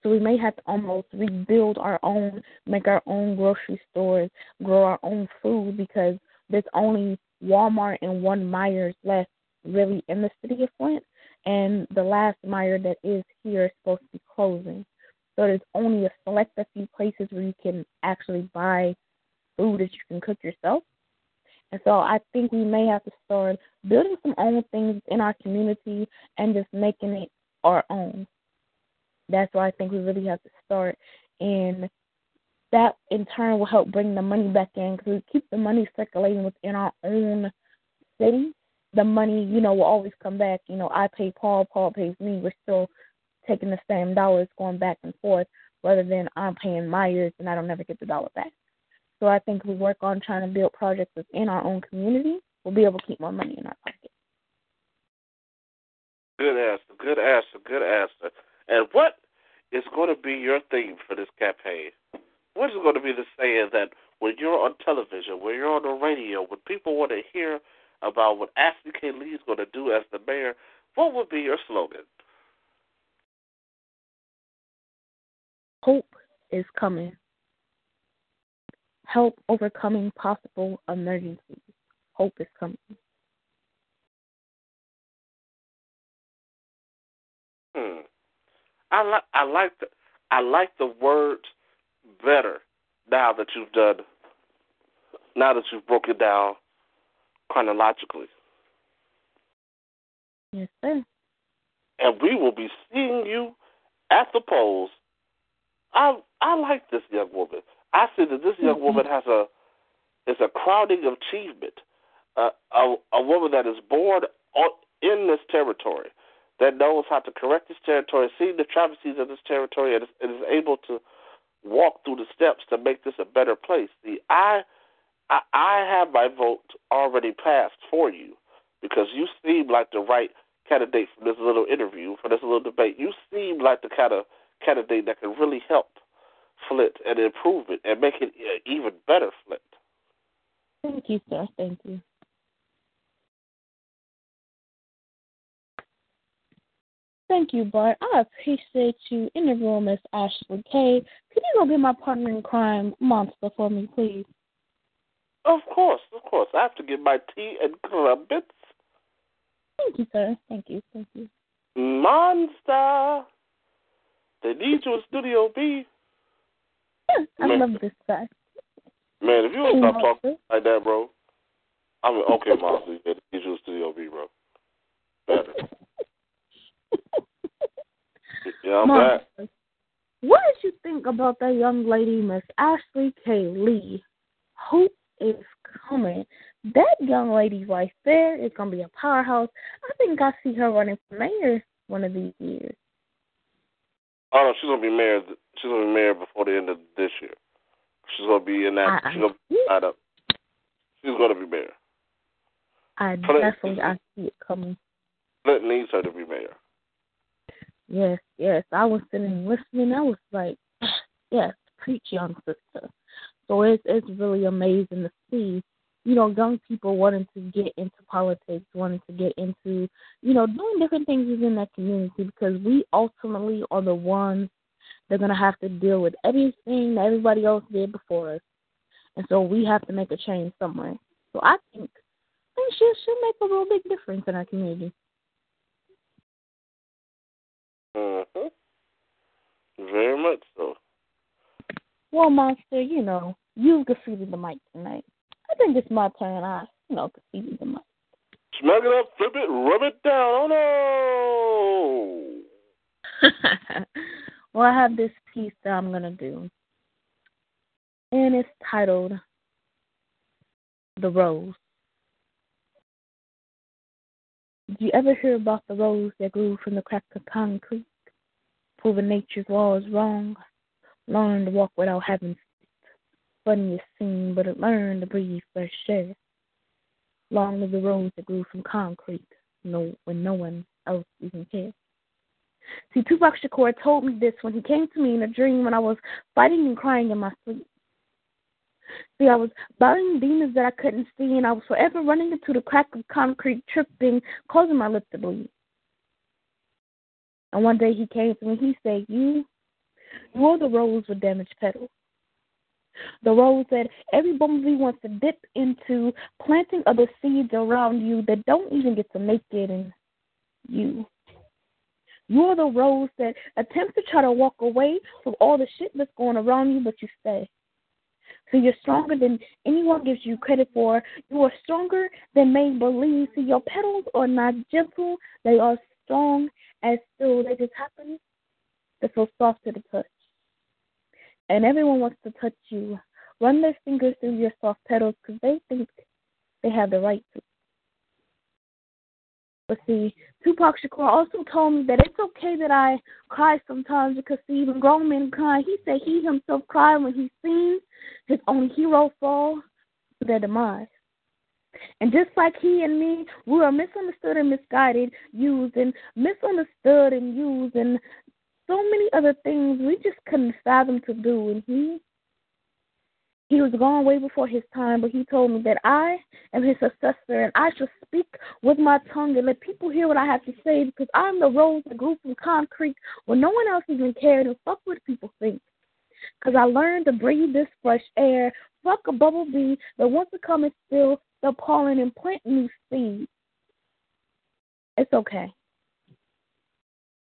So we may have to almost rebuild our own, make our own grocery stores, grow our own food because there's only Walmart and one Meijers left really in the city of Flint and the last Meijer that is here is supposed to be closing. So there's only a select a few places where you can actually buy food that you can cook yourself. And so I think we may have to start building some own things in our community and just making it our own. That's why I think we really have to start. And that in turn will help bring the money back in because we keep the money circulating within our own city. The money, you know, will always come back. You know, I pay Paul, Paul pays me. We're still taking the same dollars going back and forth rather than I'm paying Meijers and I don't never get the dollar back. So I think we work on trying to build projects within our own community. We'll be able to keep more money in our pocket. Good answer. Good answer. Good answer. And what is going to be your theme for this campaign? What is going to be the saying that when you're on television, when you're on the radio, when people want to hear about what Ashley K. Lee is going to do as the mayor, what would be your slogan? Hope is coming. Help overcoming possible emergencies. Hope is coming. Hmm. I like I like the I like the words better now that you've done now that you've broken down chronologically. Yes, sir. And we will be seeing you at the polls. I I like this young woman. I see that this young woman has a is a crowning achievement. Uh, a a woman that is born on, in this territory, that knows how to correct this territory, see the travesties of this territory, and is, and is able to walk through the steps to make this a better place. See, I, I, I have my vote already passed for you because you seem like the right candidate for this little interview, for this little debate. You seem like the kind of candidate that can really help Flint and improve it and make it even better, Flint. Thank you, sir. Thank you. Thank you, Bart. I appreciate you interviewing Miss Ashley K. Could you go get my partner in crime, Monster, for me, please? Of course, of course. I have to get my tea and crumpets. Thank you, sir. Thank you, thank you. Monster! They need you in Studio B. Yeah, I Man. love this guy. Man, if you don't Hey, stop talking like that, bro, I mean, okay, Monster, yeah, they need you in Studio B, bro. Better. Yeah, I'm back. What did you think about that young lady, Miss Ashley K. Lee? Hope is coming. That young lady right there is gonna be a powerhouse. I think I see her running for mayor one of these years. Oh no, she's gonna be mayor. She's gonna be mayor before the end of this year. She's gonna be in that. I- she's gonna be tied up. She's gonna be mayor. I it- definitely I see it coming. Flint needs her to be mayor. Yes, yes. I was sitting listening. I was like, yes, preach, young sister. So it's it's really amazing to see, you know, young people wanting to get into politics, wanting to get into, you know, doing different things within that community because we ultimately are the ones that are gonna have to deal with everything that everybody else did before us, and so we have to make a change somewhere. So I think, I think she'll she'll make a real big difference in our community. Mm-hmm. Very much so. Well, Monster, you know, you've defeated the mic tonight. I think it's my turn. I, you know, defeated the mic. Smack it up, flip it, rub it down. Oh no! well, I have this piece that I'm going to do. And it's titled The Rose. Did you ever hear about the rose that grew from the crack of concrete? Proving nature's law is wrong. Learn to walk without having feet. Funny it seemed, but it learned to breathe fresh air. Long live the rose that grew from concrete, no, when no one else even cared. See, Tupac Shakur told me this when he came to me in a dream when I was fighting and crying in my sleep. See, I was battling demons that I couldn't see, and I was forever running into the crack of concrete, tripping, causing my lip to bleed. And one day he came to me, he said, You, are the rose with damaged petals. The rose that every bumblebee wants to dip into, planting other seeds around you that don't even get to make it in you. You're the rose that attempts to try to walk away from all the shit that's going around you, but you stay. So you're stronger than anyone gives you credit for. You are stronger than made believe. See, your petals are not gentle. They are strong as steel. They just happen to feel soft to the touch. And everyone wants to touch you. Run their fingers through your soft petals because they think they have the right to. But see, Tupac Shakur also told me that it's okay that I cry sometimes because see, even grown men cry. He said he himself cried when he seen his own hero fall to their demise. And just like he and me, we are misunderstood and misguided, used and misunderstood and used, and so many other things we just couldn't fathom to do. And he he was gone way before his time, but he told me that I am his successor and I shall speak with my tongue and let people hear what I have to say because I'm the rose that grew from concrete where no one else even cared and fuck what people think. Because I learned to breathe this fresh air, fuck a bubble bee that wants to come and steal the pollen and plant new seeds. It's okay.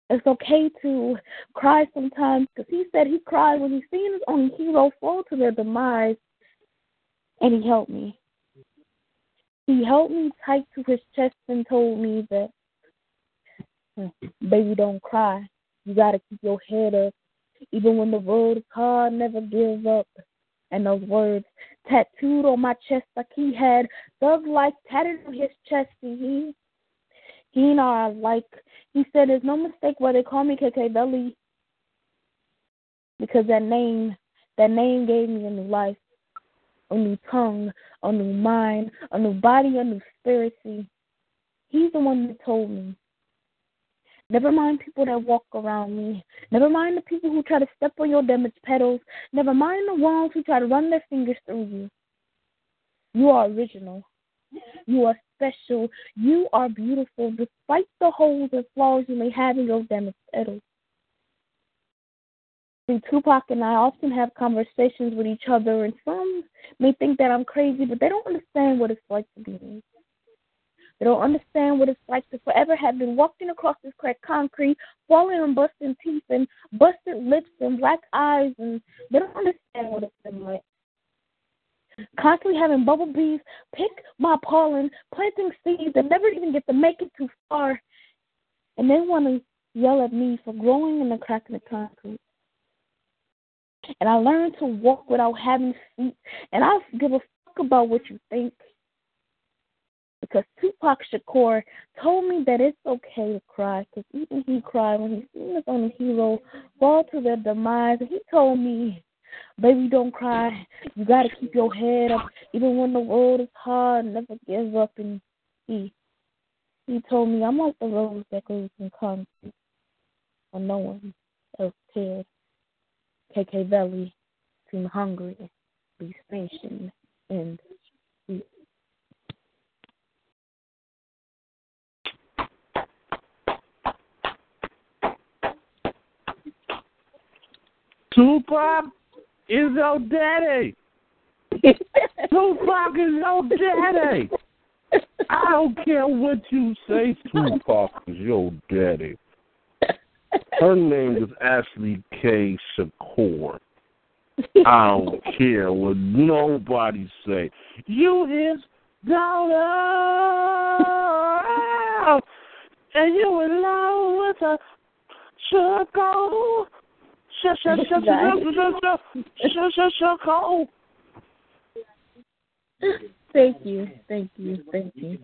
It's okay to cry sometimes because he said he cried when he seen his own hero fall to their demise, and he helped me. He held me tight to his chest and told me that, mm, baby, don't cry. You gotta keep your head up. Even when the road is hard, never give up. And those words tattooed on my chest like he had thug life tatted on his chest. And he, he and I like he said, "There's no mistake why they call me KK Belly, because that name, that name gave me a new life, a new tongue, a new mind, a new body, a new spirit. See, he's the one that told me. Never mind people that walk around me. Never mind the people who try to step on your damaged petals. Never mind the ones who try to run their fingers through you. You are original. You are special. You are beautiful despite the holes and flaws you may have in your petals. See, Tupac and I often have conversations with each other, and some may think that I'm crazy, but they don't understand what it's like to be me. They don't understand what it's like to forever have been walking across this cracked concrete, falling on busted teeth and busted lips and black eyes, and they don't understand what it's been like constantly having bubble bees pick my pollen, planting seeds and never even get to make it too far. And they want to yell at me for growing in the crack in the concrete. And I learned to walk without having feet. And I give a fuck about what you think. Because Tupac Shakur told me that it's okay to cry. Because even he cried when he seen his own hero fall to their demise. And he told me Baby, don't cry. You gotta keep your head up, even when the world is hard. Never give up. And he, he told me I'm like the rose that grows in concrete, and no one else cares. KK Valley, seem hungry, be stationed, and eat. Is your daddy. Tupac is your daddy. I don't care what you say, Tupac is your daddy. Her name is Ashley K. Shakur. I don't care what nobody say. You his daughter, and you in love with a Shakur. Thank you, thank you, thank you.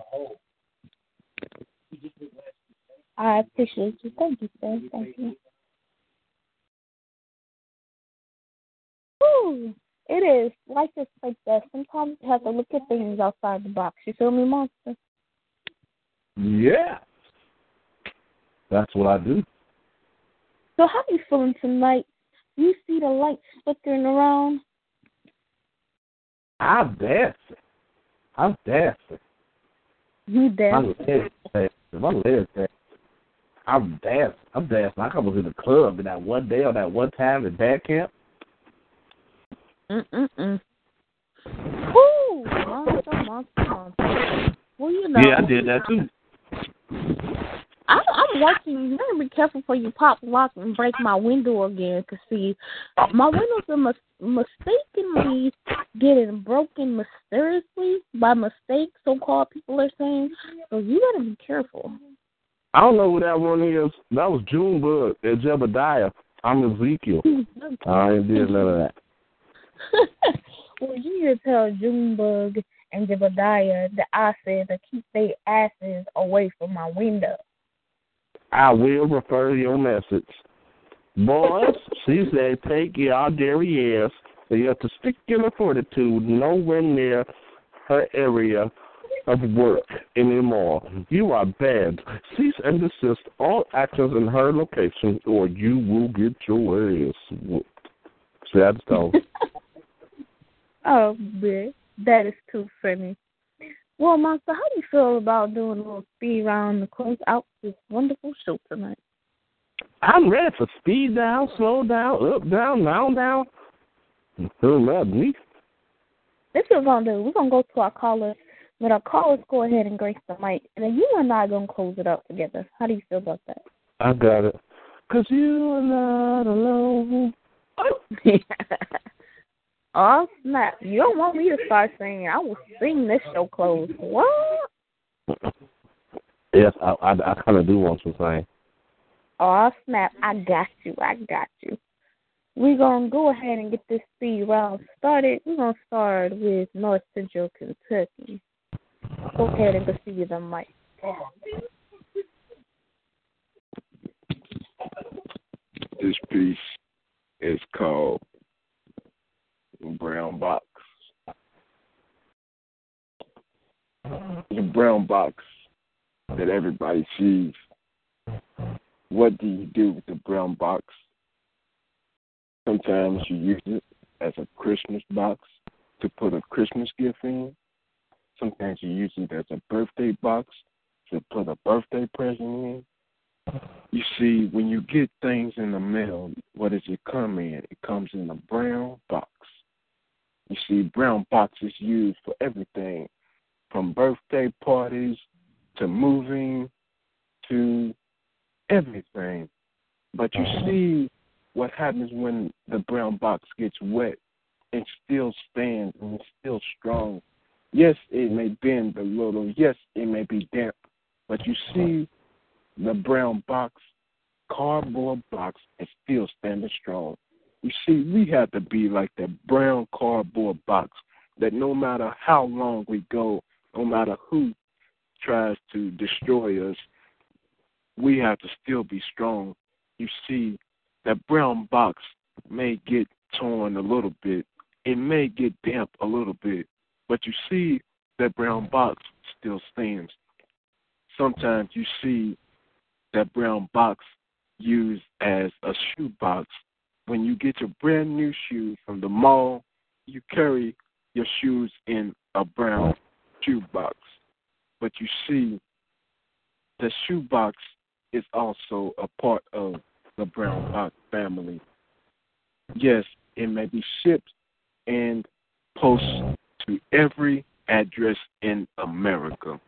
I appreciate you. Thank you, sir. Thank you. Woo! It is. Life is like that. Sometimes you have to look at things outside the box. You feel me, monster? Yeah. That's what I do. So how you feeling tonight? You see the lights flickering around? I'm dancing. I'm dancing. You dancing? My legs dancing. My legs dancing. I'm dancing. I'm dancing. I come to the club in that one day or that one time in band camp. Mm-mm-mm. Woo! Monster, monster, monster. Well, you know. Yeah, I did that too. I'm, I'm watching you. You gotta be careful before you pop lock and break my window again. Cause see, my windows are mis- mistakenly getting broken mysteriously by mistake, so called people are saying. So you gotta be careful. I don't know who that one is. That was Junebug at Jebediah. I'm Ezekiel. I ain't did none of that. well, you need to tell Junebug and Jebediah that I said to keep their asses away from my window. I will refer your message. Boys, she said, take your derrieres. You have to stick your fortitude nowhere near her area of work anymore. You are bad. Cease and desist all actions in her location, or you will get your ass whooped. Sad stuff. oh, man. That is too funny. Well, Monster, how do you feel about doing a little speed round to close out this wonderful show tonight? I'm ready for speed down, slow down, up, down, down, down. Who about me? This is what we're gonna do. We're gonna go to our callers. Let our callers go ahead and grace the mic, and then you and I are gonna close it up together. How do you feel about that? I got it. Cause you are not alone. oh Oh, snap! You don't want me to start singing? I will sing this show close. What? Yes, I I, I kind of do want to sing. Oh snap! I got you. I got you. We're gonna go ahead and get this speed round started. We're gonna start with North Central Kentucky. Go ahead and proceed the mic. This piece is called Brown Box. The brown box that everybody sees. What do you do with the brown box? Sometimes you use it as a Christmas box to put a Christmas gift in. Sometimes you use it as a birthday box to put a birthday present in. You see, when you get things in the mail, what does it come in? It comes in a brown box. You see, brown box is used for everything from birthday parties to moving to everything. But you uh-huh. see what happens when the brown box gets wet and still stands and it's still strong. Yes, it may bend a little. Yes, it may be damp. But you see the brown box, cardboard box, is still standing strong. You see, we have to be like that brown cardboard box that no matter how long we go, no matter who tries to destroy us, we have to still be strong. You see, that brown box may get torn a little bit. It may get damp a little bit. But you see, that brown box still stands. Sometimes you see that brown box used as a shoe box. When you get your brand new shoes from the mall, you carry your shoes in a brown shoe box. But you see, the shoe box is also a part of the brown box family. Yes, it may be shipped and posted to every address in America.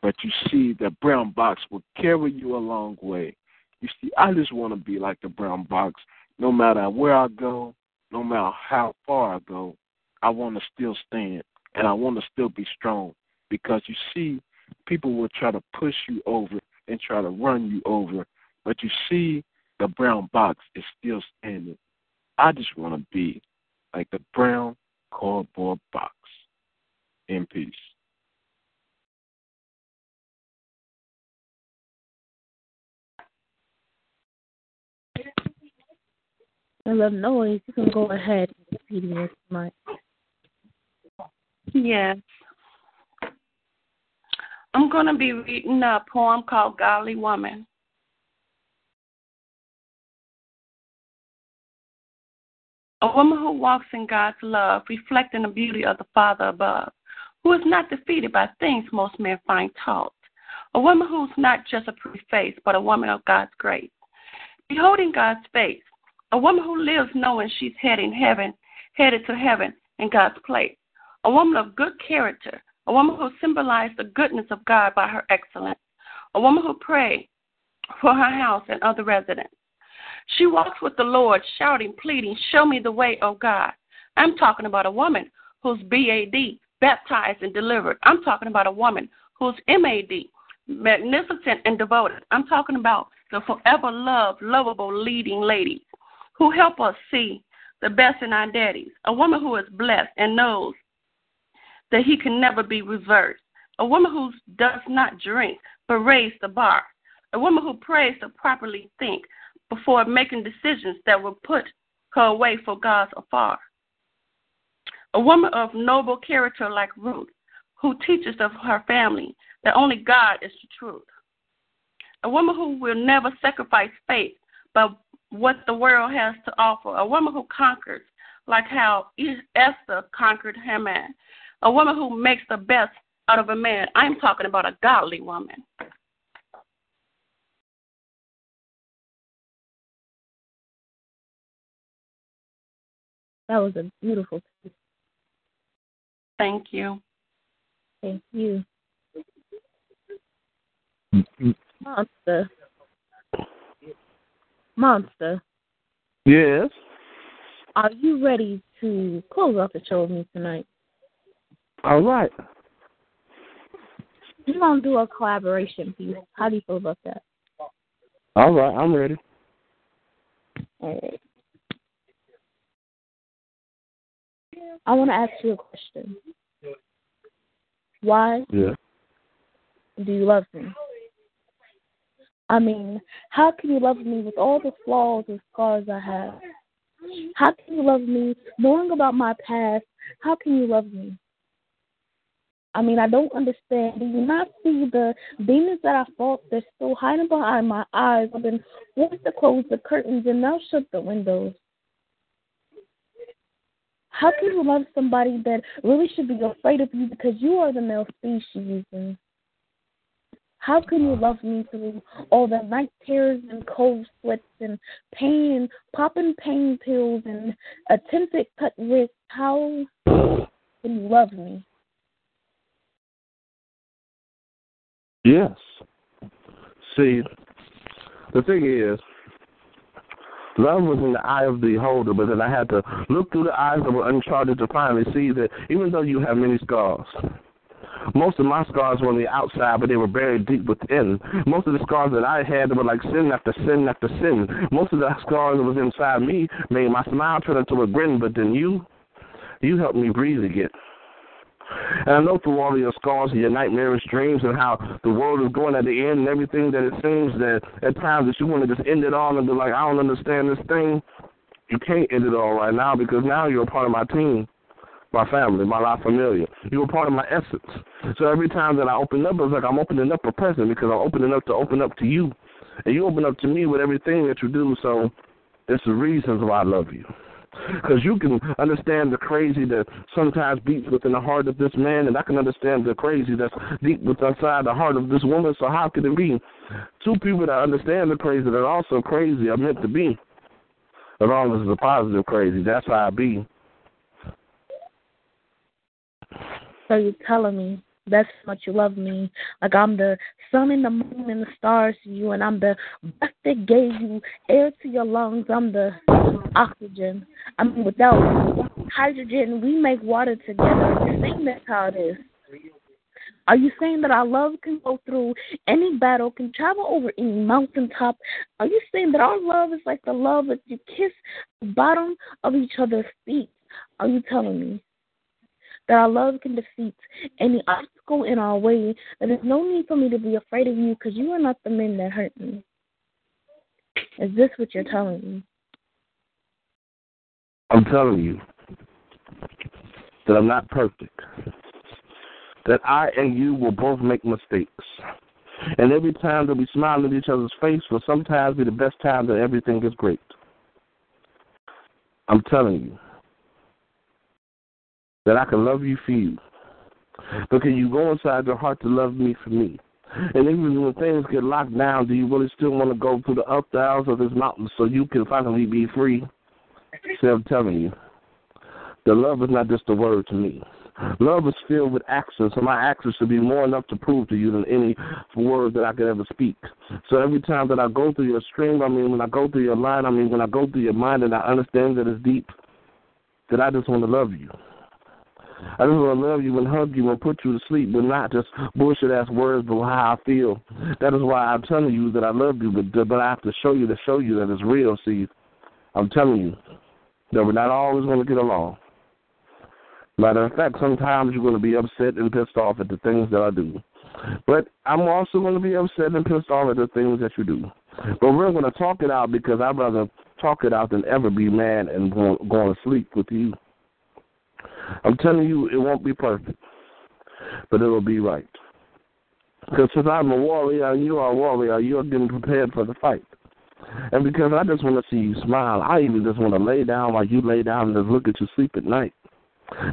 But you see, the brown box will carry you a long way. You see, I just want to be like the brown box. No matter where I go, no matter how far I go, I want to still stand and I want to still be strong. Because you see, people will try to push you over and try to run you over. But you see, the brown box is still standing. I just want to be like the brown cardboard box. In peace. I love noise. You can go ahead and repeat it Yes. I'm going to be reading a poem called Godly Woman. A woman who walks in God's love, reflecting the beauty of the Father above, who is not defeated by things most men find taught. A woman who's not just a pretty face, but a woman of God's grace. Beholding God's face, a woman who lives knowing she's heading heaven, headed to heaven in God's place. A woman of good character, a woman who symbolized the goodness of God by her excellence. A woman who prayed for her house and other residents. She walks with the Lord, shouting, pleading, Show me the way, O God. I'm talking about a woman who's BAD, baptized and delivered. I'm talking about a woman who's MAD, magnificent and devoted. I'm talking about the forever loved, lovable, leading ladies who help us see the best in our daddies. A woman who is blessed and knows that he can never be reversed. A woman who does not drink but raise the bar. A woman who prays to properly think before making decisions that will put her away for God's afar. A woman of noble character like Ruth, who teaches of her family that only God is the truth. A woman who will never sacrifice faith but what the world has to offer. A woman who conquers, like how Esther conquered Haman. A woman who makes the best out of a man. I'm talking about a godly woman. That was a beautiful piece. Thank you. Thank you. Mm-hmm. Monster. Monster. Yes. Are you ready to close off the show with me tonight? All right. We're gonna do a collaboration piece. How do you feel about that? All right, I'm ready. All right. I want to ask you a question. Why Yeah. do you love me? I mean, how can you love me with all the flaws and scars I have? How can you love me knowing about my past? How can you love me? I mean, I don't understand. Do you not see the demons that I fought? They're still hiding behind my eyes. I've been forced to close the curtains and now shut the windows. How can you love somebody that really should be afraid of you because you are the male species? And how can you love me through all the night terrors and cold sweats and pain, popping pain pills and attempted cut wrists? How can you love me? Yes. See, the thing is, love was in the eye of the beholder, but then I had to look through the eyes that were uncharted to finally see that even though you have many scars, most of my scars were on the outside, but they were buried deep within. Most of the scars that I had were like sin after sin after sin. Most of the scars that was inside me made my smile turn into a grin, but then you, you helped me breathe again. And I know through all of your scars and your nightmarish dreams and how the world is going at the end and everything that it seems that at times that you want to just end it all and be like, I don't understand this thing. You can't end it all right now because now you're a part of my team, my family, my La Familia. You were part of my essence. So every time that I open up, it's like I'm opening up a present because I'm opening up to open up to you. And you open up to me with everything that you do. So it's the reasons why I love you. Because you can understand the crazy that sometimes beats within the heart of this man, and I can understand the crazy that's deep inside the heart of this woman. So how could it be two people that understand the crazy that are also crazy are meant to be? As long as it's a positive crazy, that's how I be. So you're telling me that's how much you love me. Like I'm the sun and the moon and the stars to you, and I'm the breath that gave you air to your lungs. I'm the oxygen. I mean, without hydrogen, we make water together. You're saying that's how it is. Are you saying that our love can go through any battle, can travel over any mountaintop? Are you saying that our love is like the love that you kiss the bottom of each other's feet? Are you telling me that our love can defeat any obstacle in our way? That there's no need for me to be afraid of you because you are not the men that hurt me. Is this what you're telling me? I'm telling you that I'm not perfect. That I and you will both make mistakes. And every time that we smile at each other's face will sometimes be the best time that everything is great. I'm telling you that I can love you for you. But can you go inside your heart to love me for me? And even when things get locked down, do you really still want to go through the up downs of this mountain so you can finally be free? See, I'm telling you, the love is not just a word to me. Love is filled with actions, and my actions should be more enough to prove to you than any word that I could ever speak. So every time that I go through your stream, I mean, when I go through your line, I mean, when I go through your mind and I understand that it's deep, that I just want to love you. I just want to love you and hug you and put you to sleep, but not just bullshit ass words, but how I feel. That is why I'm telling you that I love you, but but I have to show you to show you that it's real. See, I'm telling you that we're not always going to get along. Matter of fact, sometimes you're going to be upset and pissed off at the things that I do. But I'm also going to be upset and pissed off at the things that you do. But we're going to talk it out because I'd rather talk it out than ever be mad and go, going to sleep with you. I'm telling you, it won't be perfect, but it'll be right. Because since I'm a warrior and you are a warrior, you're getting prepared for the fight. And because I just want to see you smile, I even just want to lay down like you lay down and just look at you sleep at night.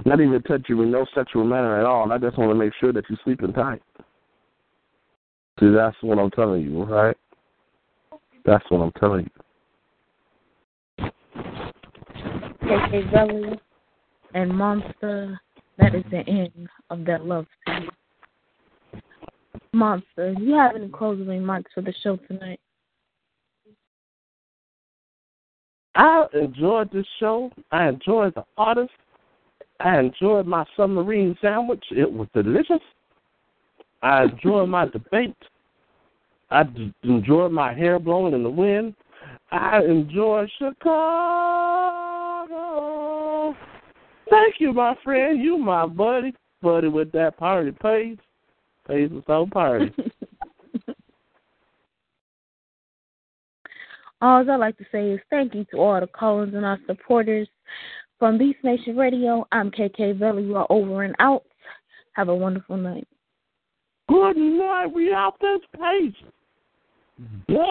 Not even touch you in no sexual manner at all. I just want to make sure that you're sleeping tight. See, that's what I'm telling you, right? That's what I'm telling you. KK Belly and Monster, that is the end of that love scene. Monster, do you have any closing remarks for the show tonight? I enjoyed this show. I enjoyed the artist. I enjoyed my submarine sandwich. It was delicious. I enjoyed my debate. I enjoyed my hair blowing in the wind. I enjoyed Chicago. Thank you, my friend. You my buddy. Buddy with that party pace. Pace us so party. All I'd like to say is thank you to all the callers and our supporters. From Beast Nation Radio, I'm KK Valley. You are over and out. Have a wonderful night. Good night. We out this page. Mm-hmm. Yeah.